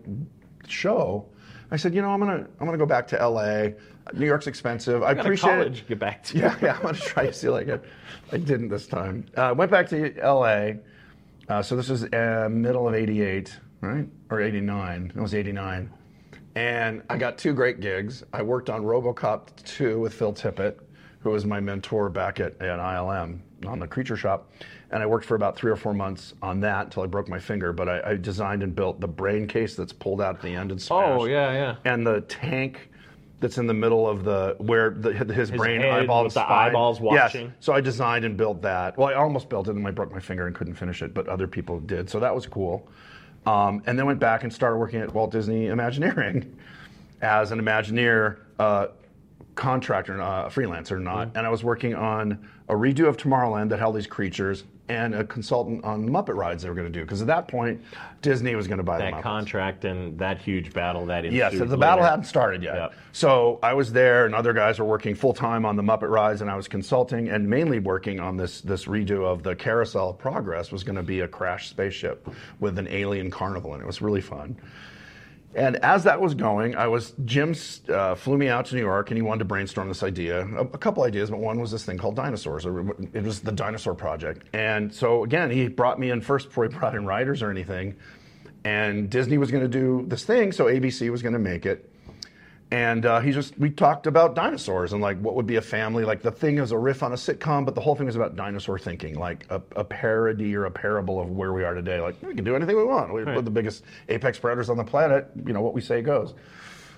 show. I said, you know, I'm gonna I'm gonna go back to L.A. New York's expensive. I appreciate college it. get back to. Yeah, yeah, I'm gonna try to see like it. I didn't this time. Uh, went back to L.A. Uh, so this was uh, middle of '88, right, or '89? It was '89, and I got two great gigs. I worked on RoboCop 2 with Phil Tippett, who was my mentor back at, at ILM on the Creature Shop, and I worked for about three or four months on that until I broke my finger. But I, I designed and built the brain case that's pulled out at the end and smashed Oh yeah, yeah. and the tank that's in the middle of the where the, his, brain head eyeball with the spine. eyeballs watching. Yes. So I designed and built that. Well, I almost built it, and I broke my finger and couldn't finish it, but other people did. So that was cool. Um, and then went back and started working at Walt Disney Imagineering as an Imagineer. Uh, contractor, uh, a freelancer, not. And I was working on a redo of Tomorrowland that held these creatures and a consultant on Muppet rides they were going to do. Because at that point, Disney was going to buy the That Muppets. contract and that huge battle that ensued. Yes, the battle hadn't started yet. Yep. So I was there, and other guys were working full time on the Muppet rides, and I was consulting and mainly working on this this redo of the Carousel of Progress was going to be a crash spaceship with an alien carnival, and it was really fun. And as that was going, I was Jim uh, flew me out to New York, and he wanted to brainstorm this idea. A, a couple ideas, but one was this thing called dinosaurs. It was the Dinosaur Project. And so again, he brought me in first before he brought in writers or anything. And Disney was going to do this thing, so ABC was going to make it. And uh, he just we talked about dinosaurs and like what would be a family. Like the thing is a riff on a sitcom, but the whole thing was about dinosaur thinking, like a, a parody or a parable of where we are today. Like we can do anything we want. We're Right. the biggest apex predators on the planet. You know what we say goes.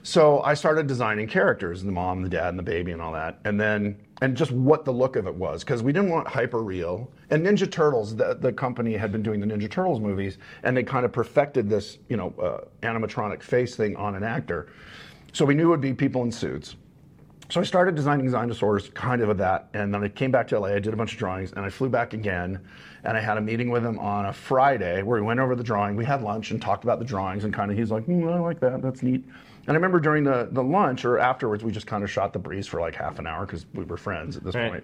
So I started designing characters, the mom, the dad, and the baby, and all that, and then and just what the look of it was, because we didn't want hyper real. And Ninja Turtles, the, the company had been doing the Ninja Turtles movies, and they kind of perfected this, you know, uh, animatronic face thing on an actor. So we knew it would be people in suits. So I started designing dinosaurs, kind of of that, and then I came back to LA. I did a bunch of drawings, and I flew back again, and I had a meeting with him on a Friday where we went over the drawing. We had lunch and talked about the drawings, and kind of he's like, "Hmm, I like that. That's neat. And I remember during the, the lunch or afterwards, we just kind of shot the breeze for like half an hour because we were friends at this Right. point.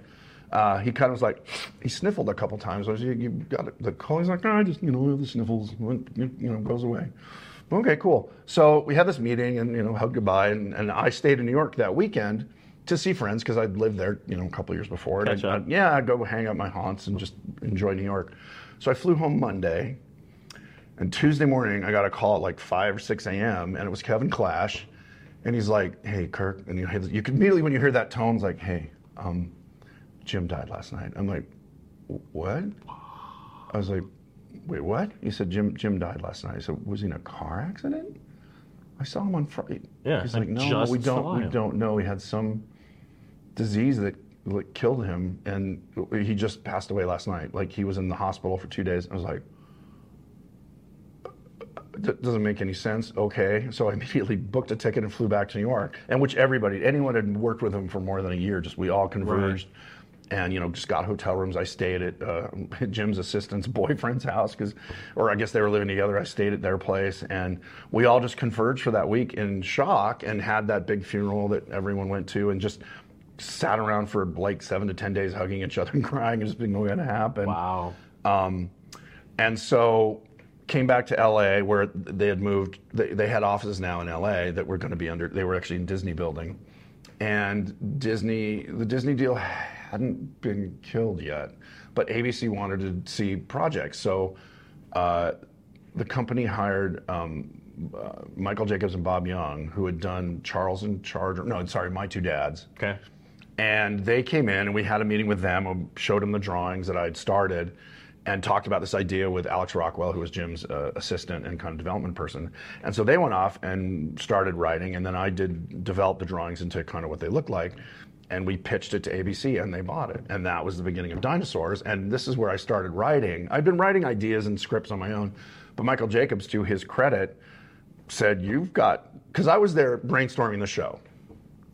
Uh, he kind of was like, he sniffled a couple times. I was, you, you got the cold. He's like, no, I just, you know, the sniffles, you know, goes away. Okay, cool. So we had this meeting and, you know, hugged goodbye. And, and I stayed in New York that weekend to see friends because I'd lived there, you know, a couple years before. And Catch I'd- up. I'd- yeah, I'd go hang out my haunts and just enjoy New York. So I flew home Monday. And Tuesday morning, I got a call at like 5 or 6 a.m., and it was Kevin Clash. And he's like, hey, Kirk. And you, you could immediately, when you hear that tone, it's like, hey, um, Jim died last night. I'm like, what? I was like, wait, what? He said, Jim, Jim died last night. I said, was he in a car accident? I saw him on Friday. Yeah, He's I like, no, we don't, we him." don't know. He had some disease that like, killed him, and he just passed away last night. Like he was in the hospital for two days. I was like, that doesn't make any sense. Okay, so I immediately booked a ticket and flew back to New York, and which everybody, anyone had worked with him for more than a year, just we all converged. And you know, just got hotel rooms. I stayed at uh, Jim's assistant's boyfriend's house because, or I guess they were living together. I stayed at their place, and we all just converged for that week in shock, and had that big funeral that everyone went to, and just sat around for like seven to ten days, hugging each other and crying, and just being going to happen. Wow. Um, and so came back to LA where they had moved. They, they had offices now in LA that were going to be under. They were actually in Disney building, and Disney the Disney deal hadn't been killed yet, but ABC wanted to see projects. So uh, the company hired. Um, uh, Michael Jacobs and Bob Young, who had done Charles in Charge, no, sorry, My Two Dads, Okay. and they came in and we had a meeting with them. I showed them the drawings that I'd started and talked about this idea with Alex Rockwell, who was Jim's uh, assistant and kind of development person. And so they went off and started writing, and then I did develop the drawings into kind of what they looked like. And we pitched it to ABC and they bought it. And that was the beginning of Dinosaurs. And this is where I started writing. I'd been writing ideas and scripts on my own, but Michael Jacobs, to his credit, said, You've got, because I was there brainstorming the show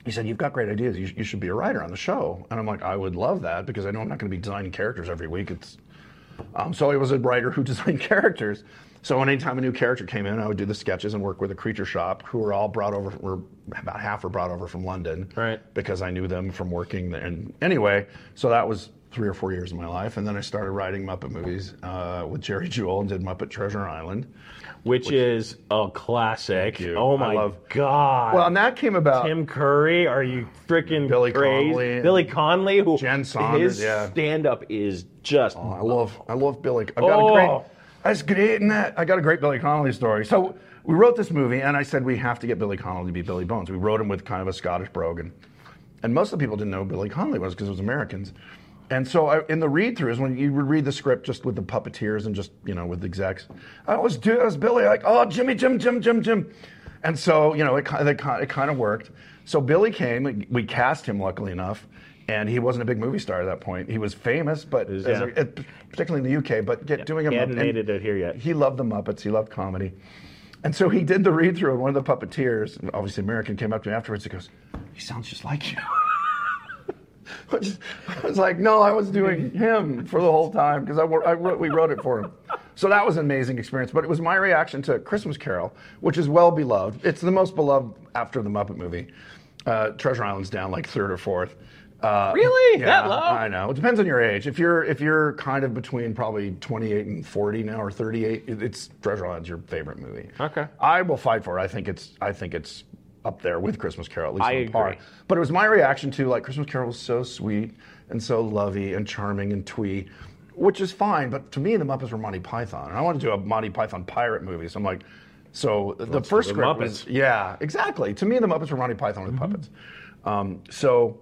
he said, "You've got great ideas. You, you should be a writer on the show." And I'm like, "I would love that because I know I'm not going to be designing characters every week." It's um, so I was a writer who designed characters. So anytime a new character came in, I would do the sketches and work with a creature shop, who were all brought over. Were about half were brought over from London, Right. Because I knew them from working there. And anyway, so that was three or four years of my life, and then I started writing Muppet movies uh, with Jerry Juhl and did Muppet Treasure Island. Which, is a classic. Oh my love- god. Well, and that came about. Tim Curry, are you freaking Billy crazy? Connolly. Billy Connolly, who Jen Saunders, his yeah. stand-up is just I love I love Billy. I've got a Oh. great. That's great in that. I got a great Billy Connolly story. So we wrote this movie, and I said we have to get Billy Connolly to be Billy Bones. We wrote him with kind of a Scottish brogue, and, and most of the people didn't know Billy Connolly was because it was Americans. And so I, in the read-throughs, when you would read the script just with the puppeteers and just you know with the execs, I was I was Billy like oh Jimmy Jim Jim Jim Jim, and so you know it of it kind of worked. So Billy came. We cast him, luckily enough. And he wasn't a big movie star at that point. He was famous, but Is- as yeah. a- particularly in the UK. But get, doing a he hadn't made it here yet. He loved the Muppets. He loved comedy, and so he did the read through. And one of the puppeteers, obviously American, came up to me afterwards. He goes, he sounds just like you. Which I was like, no, I was doing him for the whole time because I, I wrote, we wrote it for him. So that was an amazing experience. But it was my reaction to Christmas Carol, which is well beloved. It's the most beloved after the Muppet movie. Uh, Treasure Island's down like third or fourth. Uh, Really? Yeah, That low? I know. It depends on your age. If you're if you're kind of between probably 28 and 40 now or 38, it's Treasure Island's your favorite movie. Okay. I will fight for it. I think it's I think it's up there with Christmas Carol at least I on par. But it was my reaction to like Christmas Carol was so sweet and so lovey and charming and twee, which is fine. But to me, the Muppets were Monty Python, and I wanted to do a Monty Python pirate movie. So I'm like, so the first the script was Muppets. yeah, exactly. To me, the Muppets were Monty Python with puppets. Um, so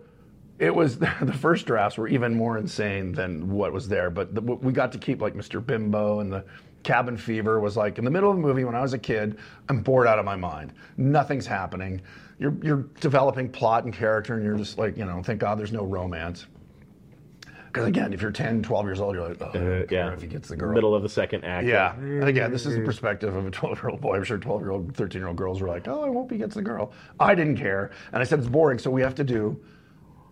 it was the first drafts were even more insane than what was there. But the, we got to keep like Mr. Bimbo and the cabin fever was like in the middle of the movie when I was a kid. I'm bored out of my mind. Nothing's happening. You're you're developing plot and character, and you're just like you know, thank God there's no romance. Because again, if you're 10, 12 years old, you're like, oh, care yeah. if he gets the girl. Middle of the second act. Yeah. And again, this is the perspective of a 12 year old boy. I'm sure 12 year old, 13 year old girls were like, oh, I hope he gets the girl. I didn't care. And I said, it's boring. So we have to do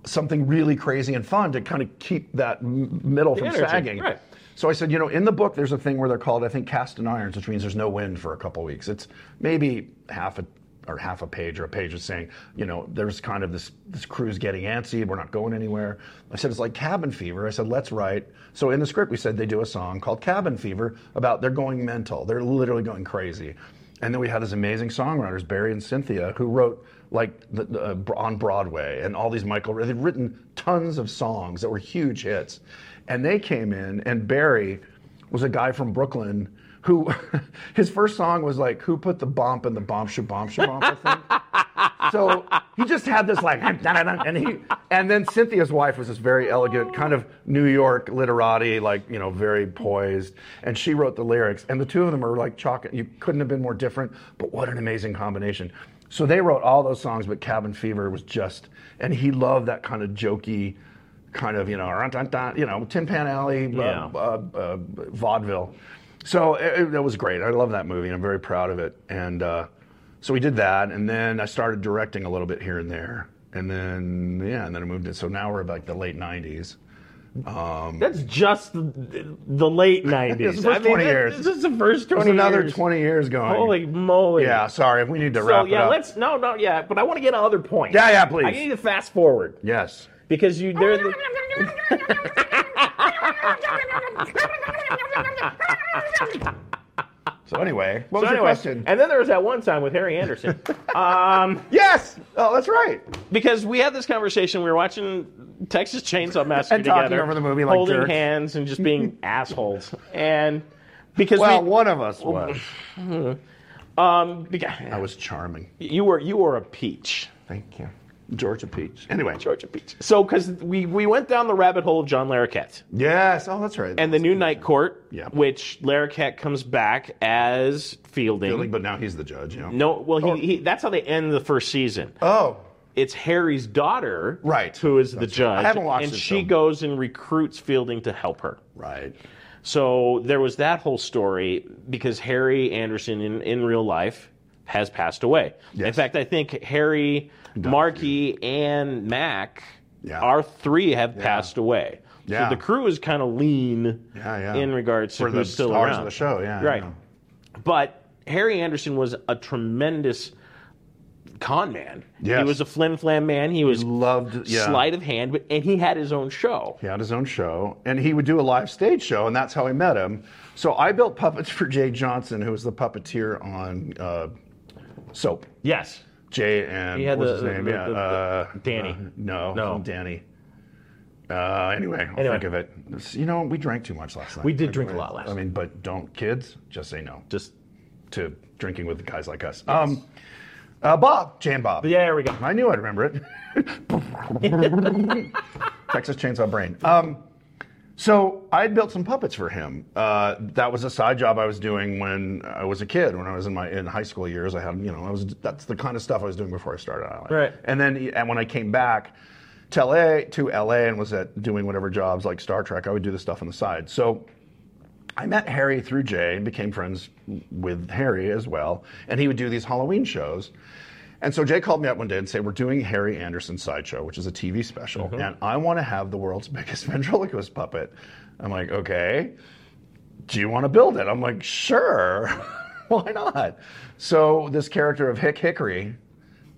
something really crazy and fun to kind of keep that m- middle from energy, sagging. right. So I said, you know, in the book, there's a thing where they're called, I think, cast and irons, which means there's no wind for a couple weeks. It's maybe half a or half a page or a page is saying, you know, there's kind of this this crew's getting antsy, we're not going anywhere. I said it's like cabin fever. I said let's write. So in the script we said they do a song called Cabin Fever about they're going mental. They're literally going crazy. And then we had these amazing songwriters, Barry and Cynthia, who wrote like the, the, uh, on Broadway and all these Michael. They'd written tons of songs that were huge hits, and they came in. And Barry was a guy from Brooklyn who his first song was like "Who put the bomb in the bomb shabomp shabomp?" I think. So he just had this like, and he, and then Cynthia's wife was this very elegant, kind of New York literati, like you know, very poised, and she wrote the lyrics, and the two of them are like chalk. You couldn't have been more different, but what an amazing combination. So they wrote all those songs, but Cabin Fever was just, and he loved that kind of jokey, kind of you know, run, dun, dun, you know, Tin Pan Alley, uh, Yeah. uh, uh, vaudeville. So it, it- that was great. I love that movie, and I'm very proud of it. And uh, so we did that, and then I started directing a little bit here and there, and then yeah, and then I moved in. So now we're like the late '90s. That's just the, the late 90s. It's the I mean, 20 that- years. This is the first 20 There's another years. 20 years going. Holy moly. Yeah, sorry. If we need to So, wrap it yeah, up. let's. No, no, yeah, but I want to get on other points. Yeah, yeah, please. I need to fast forward Yes. because you. They're the, So anyway, what so was your question? And then there was that one time with Harry Anderson. um, yes. Oh, that's right. because we had this conversation. We were watching Texas Chainsaw Massacre And talking together, over the movie like holding jerks. hands and just being assholes. And because Well, we, one of us was. um, because, I was charming. you were you were a peach. Thank you. Georgia Peach. Anyway. Georgia Peach. So, because we, we went down the rabbit hole of John Larroquette Yes. Oh, that's right. and the new Night Court, Yeah. which Larroquette comes back as Fielding. Fielding, But now he's the judge. Know? No, well, he, he, that's how they end the first season. Oh. It's Harry's daughter, Right. who is the That's right. judge, I haven't watched and she film. goes and recruits Fielding to help her. Right. So there was that whole story because Harry Anderson in, in real life has passed away. In fact, I think Harry, Markie, and Mac, Yeah. our three have passed away. Yeah. So the crew is kind of lean Yeah, yeah. in regards to For the who's still stars around. of the show, yeah, Right. yeah. But Harry Anderson was a tremendous con man. Yes. He was a flim flam man. He was Loved. Yeah. sleight of hand, but and he had his own show. He had his own show, and he would do a live stage show, and that's how I met him. So I built puppets for Jay Johnson, who was the puppeteer on uh, Soap. Yes. Jay and He had what was the- his name? the- yeah, the- uh, Danny. uh, no, No. Danny. Uh, anyway, I'll Anyway. think of it. You know, we drank too much last night. We did drink a lot last night. I mean, but don't kids just say no Just to drinking with guys like us. Um, uh, Bob, Jan Bob. yeah, there we go. I knew I'd remember it. Texas Chainsaw Brain. Um, so I had built some puppets for him. Uh, that was a side job I was doing when I was a kid. When I was in my in high school years, I had you know I was that's the kind of stuff I was doing before I started ILM. Right. And then and when I came back to LA to LA and was at doing whatever jobs like Star Trek, I would do the stuff on the side. So I met Harry through Jay and became friends with Harry as well. And he would do these Halloween shows. And so Jay called me up one day and said, We're doing Harry Anderson Sideshow, which is a TV special, Mm-hmm. and I want to have the world's biggest ventriloquist puppet. I'm like, Okay, do you want to build it? I'm like, Sure, why not? So this character of Hick Hickory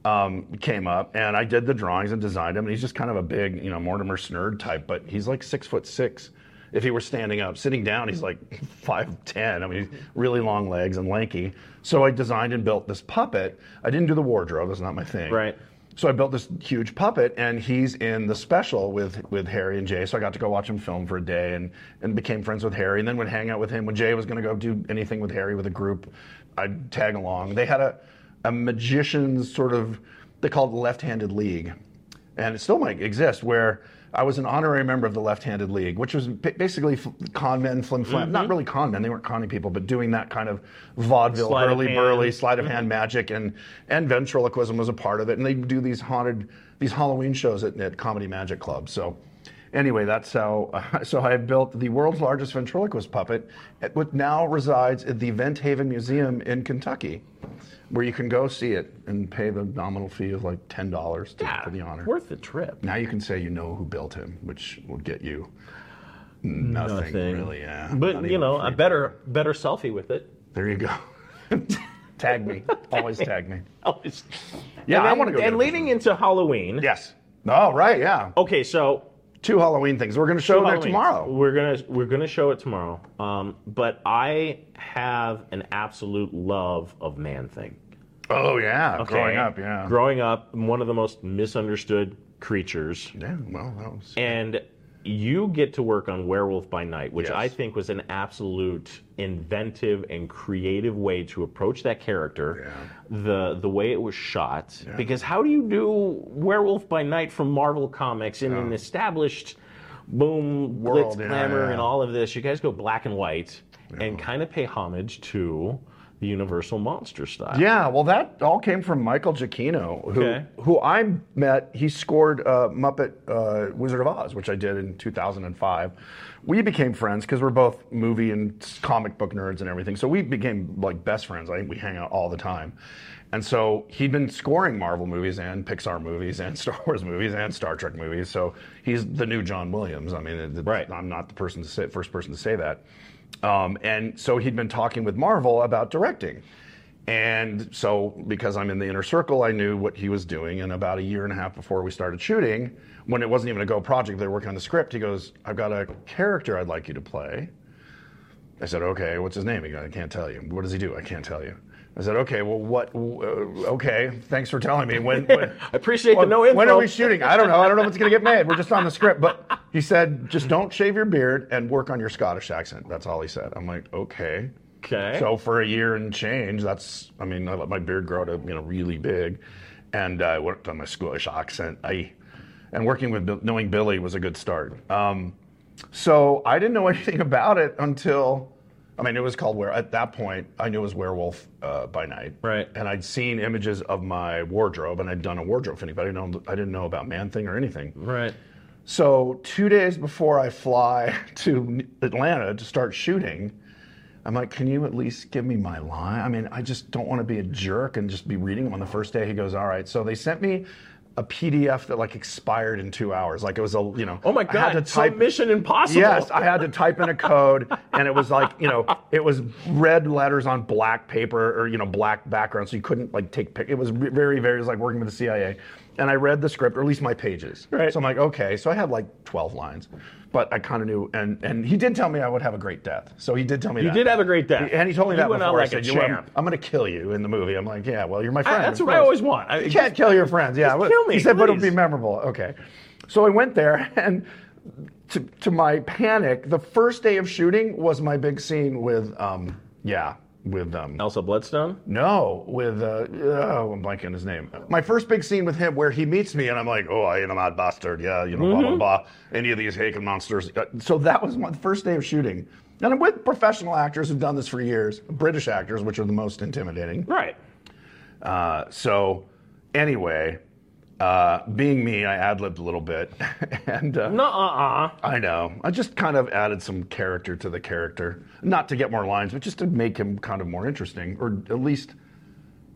um, came up, and I did the drawings and designed him. And he's just kind of a big, you know, Mortimer Snerd type, but he's like six foot six. If he were standing up, sitting down, he's like five ten. I mean, really long legs and lanky. So I designed and built this puppet. I didn't do the wardrobe; that's not my thing. Right. So I built this huge puppet, and he's in the special with with Harry and Jay. So I got to go watch him film for a day, and and became friends with Harry. And then would hang out with him when Jay was going to go do anything with Harry with a group. I'd tag along. They had a a magician's sort of they called it the left-handed league, and it still might exist where. I was an honorary member of the Left-Handed League, which was basically con men, flim flam. Mm-hmm. Not really con men; they weren't conning people, but doing that kind of vaudeville, of hurly hand. burly, sleight of hand magic, and and ventriloquism was a part of it. And they do these haunted, these Halloween shows at, at Comedy Magic Club. So, anyway, that's how. so I built the world's largest ventriloquist puppet, which now resides at the Vent Haven Museum in Kentucky, where you can go see it and pay the nominal fee of like ten dollars Yeah, for the honor. worth the trip. Now you can say you know who built him, which will get you nothing, really. Yeah, But you know, a better better selfie with it. There you go. tag me. Always tag me. Always. Yeah, and I wanna go And leading into Halloween. Yes. Oh, right. Yeah. Okay, so Two Halloween things. We're going to show there tomorrow. We're gonna we're gonna show it tomorrow. Um, but I have an absolute love of Man Thing. Oh yeah. Okay? Growing up. Yeah. Growing up, one of the most misunderstood creatures. yeah. Well, that was. And you get to work on Werewolf by Night, which Yes. I think was an absolute inventive and creative way to approach that character. Yeah. The the way it was shot. yeah. Because how do you do Werewolf by Night from Marvel Comics in an established boom, World, yeah, glamour, yeah. and all of this? You guys go black and white and kind of pay homage to the Universal Monster style. Yeah, well, that all came from Michael Giacchino, who Okay. who I met. He scored uh, Muppet uh, Wizard of Oz, which I did in 2005. We became friends because we're both movie and comic book nerds and everything. So we became like best friends. I think we hang out all the time. And so he'd been scoring Marvel movies and Pixar movies and Star Wars movies and Star Trek movies. So he's the new John Williams. I mean, Right. I'm not the person to say, first person to say that. Um, and so he'd been talking with Marvel about directing. And so, because I'm in the inner circle, I knew what he was doing. And about a year and a half before we started shooting, when it wasn't even a go project, they were working on the script, he goes, I've got a character I'd like you to play. I said, okay, what's his name? He goes, I can't tell you. What does he do? I can't tell you. I said, okay, well, what? Uh, okay, thanks for telling me. When? when I appreciate well, the no info. When are we shooting? I don't know. I don't know if it's going to get made. We're just on the script. But he said, just don't shave your beard and work on your Scottish accent. That's all he said. I'm like, okay. Okay. So for a year and change, that's, I mean, I let my beard grow to, you know, really big. And I worked on my Scottish accent. I, and working with, knowing Billy was a good start. Um, so I didn't know anything about it until, I mean, it was called Were. At that point, I knew it was Werewolf uh, by Night. Right. And I'd seen images of my wardrobe, and I'd done a wardrobe fitting, but I didn't know, I didn't know about Man Thing or anything. right. So two days before I fly to Atlanta to start shooting, I'm like, can you at least give me my line? I mean, I just don't want to be a jerk and just be reading them on the first day. He goes, all right. So they sent me a PDF that like expired in two hours. Like it was a, you know, Oh my I had God! to type. Mission Impossible. Yes, I had to type in a code, and it was like you know, it was red letters on black paper or you know black background, so you couldn't like take pic. It was very, very it was like working with the CIA. And I read the script, or at least my pages. Right. So I'm like, okay. So I had like 12 lines, but I kind of knew. And and he did tell me I would have a great death. So he did tell me You that. did have a great death. And he told me You that went out before. like I a said, "You I'm, champ." I'm going to kill you in the movie. I'm like, yeah. Well, you're my friend. that's of what I course. always want. I- You can't kill your friends. Yeah. Kill me, He said, but it'll be please. memorable. Okay. So I went there, and to, to my panic, the first day of shooting was my big scene with, um, yeah, with, um, Elsa Bloodstone. no, with, uh, oh, I'm blanking his name. My first big scene with him where he meets me, and I'm like, oh, I am a mad bastard. Yeah, you know, blah, blah, blah. Any of these Haken monsters. Uh, So that was my first day of shooting. And I'm with professional actors who've done this for years, British actors, which are the most intimidating. Right. Uh, so, anyway, uh, being me, I ad libbed a little bit. and uh, No. Uh. uh I know. I just kind of added some character to the character. Not to get more lines, but just to make him kind of more interesting. Or at least,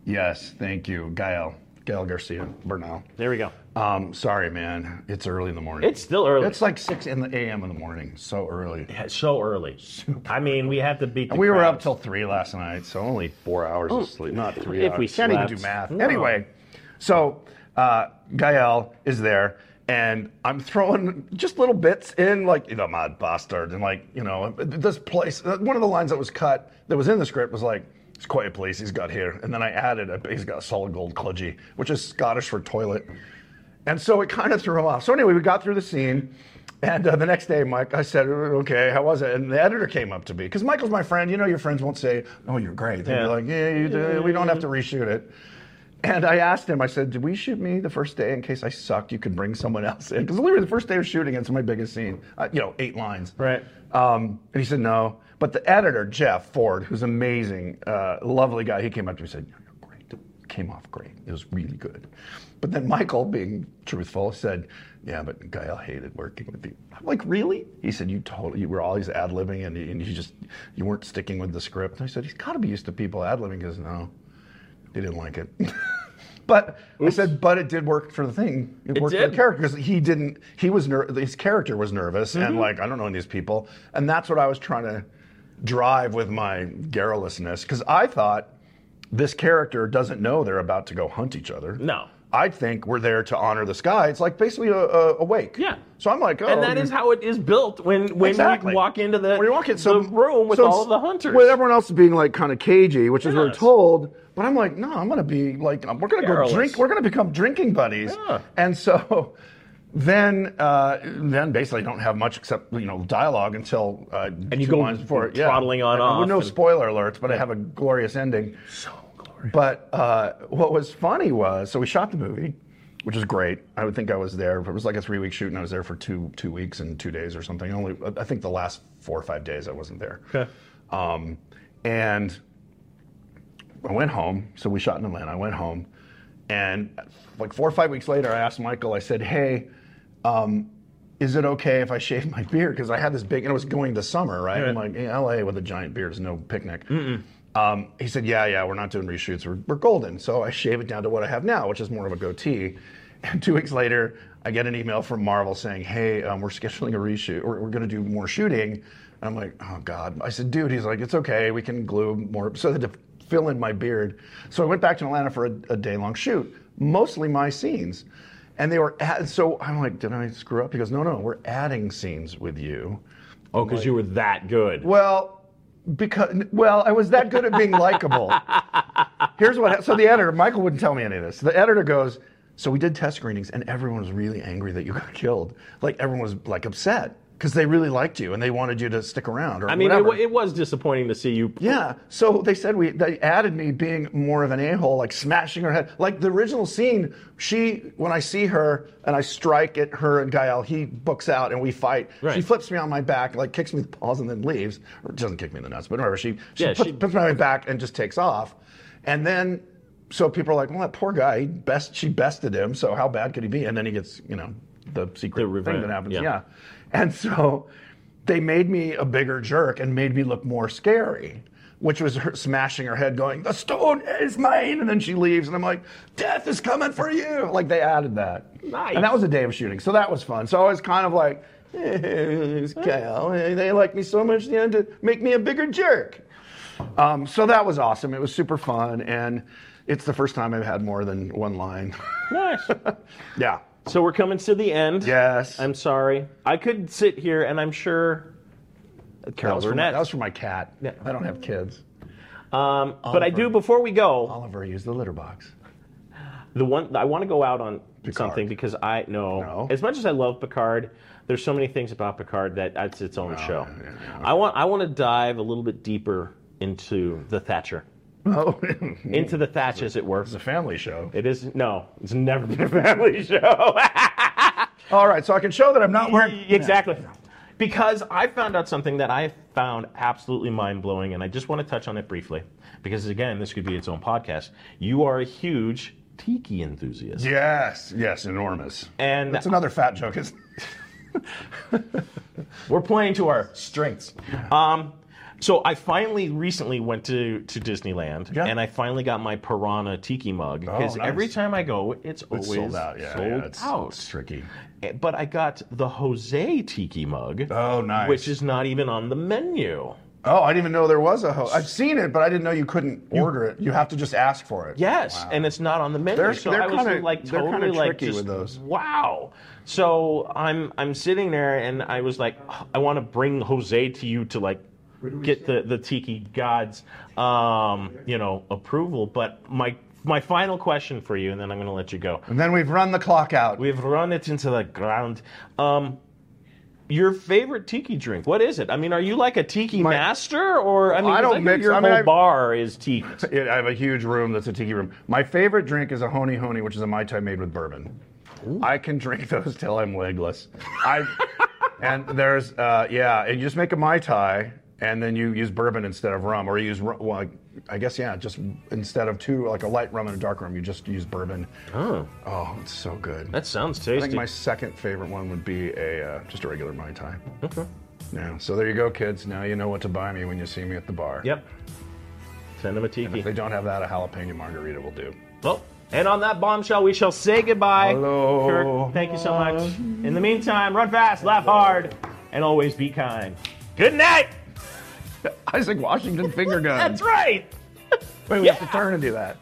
yes, thank you, Gael. Gail Garcia Bernal. There we go. Um, sorry, man. It's early in the morning. It's still early. It's like six in the a.m. in the morning. So early. It's so early. I mean, we have to beat. The We were up till three last night, so only four hours of sleep. Not three if hours. we can't even slept. do math. No. Anyway, so uh, Gael is there, and I'm throwing just little bits in, like you know, mad bastard, and like you know, this place. One of the lines that was cut that was in the script was like. It's quite a place he's got here. And then I added, a, he's got a solid gold cludgie, which is Scottish for toilet. And so it kind of threw him off. So anyway, we got through the scene. And uh, the next day, Mike, I said, okay, how was it? And the editor came up to me because Michael's my friend. You know, your friends won't say, oh, you're great. They'll Yeah. be like, yeah, you do. we don't have to reshoot it. And I asked him, I said, did we shoot me the first day in case I sucked? You could bring someone else in. Because literally the first day of shooting, it's my biggest scene. Uh, you know, eight lines. Right. Um, and he said, no. But the editor, Jeff Ford, who's amazing, uh, lovely guy, he came up to me and said, you're great. It came off great. It was really good. But then Michael, being truthful, said, yeah, but Gael hated working with you. I'm like, really? He said, you totally, you were always ad-libbing and, you- and you just, you weren't sticking with the script. And I said, he's got to be used to people ad-libbing. He goes, no, they didn't like it. but I said, but it did work for the thing. It, It worked for the character because he didn't. He was ner- his character was nervous Mm-hmm. and like I don't know these people, and that's what I was trying to drive with my garrulousness because I thought this character doesn't know they're about to go hunt each other. No. I think we're there to honor the sky. It's like basically a, a, a wake. Yeah. So I'm like, oh, and that is how it is built when when Exactly. you walk into the, When you walk in, so, the room with so all of the hunters. With everyone else being like kind of cagey, which is what we're told. But I'm like, no, I'm going to be like, we're going to go drink. We're going to become drinking buddies. Yeah. And so then, uh, then basically don't have much except you know dialogue until uh, and you two go lines before. Yeah. throttling on And off no and- spoiler alerts, but I have a glorious ending. so glorious. But uh, what was funny was, so we shot the movie, which was great. I would think I was there. It was like a three week shoot, and I was there for two two weeks and two days or something. Only I think the last four or five days I wasn't there. Okay. Um, and I went home. So we shot in Atlanta. I went home, and like four or five weeks later, I asked Michael. I said, "Hey." Um, is it okay if I shave my beard? Because I had this big, and it was going to summer, right? I'm like, hey, LA with a giant beard is no picnic. Um, he said, yeah, yeah, we're not doing reshoots. We're, we're golden. So I shave it down to what I have now, which is more of a goatee. And two weeks later, I get an email from Marvel saying, hey, um, we're scheduling a reshoot. We're, we're going to do more shooting. And I'm like, oh, God. I said, dude, he's like, it's okay. We can glue more. So the to fill in my beard. So I went back to Atlanta for a, a day long shoot, mostly my scenes. And they were, add, so I'm like, did I screw up? He goes, no, no, we're adding scenes with you. Oh, because you were that good. Well, because well, I was that good at being likable. Here's what. So the editor, Michael, wouldn't tell me any of this. The editor goes, "So we did test screenings, and everyone was really angry that you got killed. Like everyone was like upset because they really liked you and they wanted you to stick around or I mean, it, whatever." it was disappointing to see you. Yeah. So they said we they added me being more of an a-hole, like smashing her head. Like the original scene, she when I see her and I strike at her and Gael, he books out and we fight. Right. She flips me on my back, like kicks me in the paws and then leaves. Or doesn't kick me in the nuts, but whatever. She she, Yeah, puts, she- puts me on my back and just takes off. And then so people are like, well, that poor guy, best she bested him, so how bad could he be? And then he gets, you know, the secret The thing that happens. yeah. yeah. And so they made me a bigger jerk and made me look more scary, which was her smashing her head, going, The stone is mine. And then she leaves, and I'm like, Death is coming for you. Like they added that. Nice. And that was a day of shooting. So that was fun. So I was kind of like, "Eh, Cal, eh, they like me so much they had to make me a bigger jerk. Um, so that was awesome. It was super fun. And it's the first time I've had more than one line. Nice. yeah. So we're coming to the end. Yes. I'm sorry. I could sit here and I'm sure that Carol my, Burnett. that was for my cat. Yeah. I don't have kids. um, but I do before we go. Oliver used the litter box. The one I want to go out on something because I know No. as much as I love Picard, there's so many things about Picard that it's its own show. yeah, yeah, I want I want to dive a little bit deeper into the Thatcher, Oh, into the Thatch, as it were. it's a family show. It is no, it's never been a family show. All right, so I can show that I'm not wearing. exactly. Because I found out something that I found absolutely mind blowing, and I just want to touch on it briefly. Because again, this could be its own podcast. You are a huge tiki enthusiast. Yes, yes, enormous. And- that's another fat joke. Isn't We're playing to our strengths. Um, So I finally recently went to, to Disneyland, Yeah. and I finally got my Piranha Tiki mug because Oh, nice. every time I go, it's, It's always sold out. Yeah, sold yeah, it's, out. it's tricky. Eh, But I got the Jose Tiki mug, Oh, nice. which is not even on the menu. Oh, I didn't even know there was a host. I've seen it, but I didn't know you couldn't order it. You have to just ask for it. Yes, and it's not on the menu. They're- so they're I was kinda- like totally like tricky just, with those. wow. So I'm I'm sitting there and I was like, I want to bring Jose to you to like get the the Tiki gods, um, you know, approval. But my my final question for you, and then I'm going to let you go. And then we've run the clock out. We've run it into the ground. Um, your favorite tiki drink? What is it? I mean, are you like a tiki My- master, or I mean, I don't like mix- Your I mean, whole I- bar is tiki. It- I have a huge room that's a tiki room. My favorite drink is a Honi Honi, which is a mai tai made with bourbon. I can drink those till I'm legless. I and there's uh, yeah, and you just make a mai tai, and then you use bourbon instead of rum, or you use well, I guess yeah, just instead of two like a light rum and a dark rum, you just use bourbon. Oh, Oh, it's so good. that sounds tasty. I think my second favorite one would be a uh, just a regular mai tai. Okay. Yeah, so there you go, kids. Now you know what to buy me when you see me at the bar. Yep. Send them a tiki. If they don't have that, a jalapeno margarita will do. Well, and on that bombshell, we shall say goodbye. Hello. Kirk, thank you so much. In the meantime, run fast, laugh hard, and always be kind. Good night. Isaac Washington finger gun. That's right. Wait, we have to turn and do that.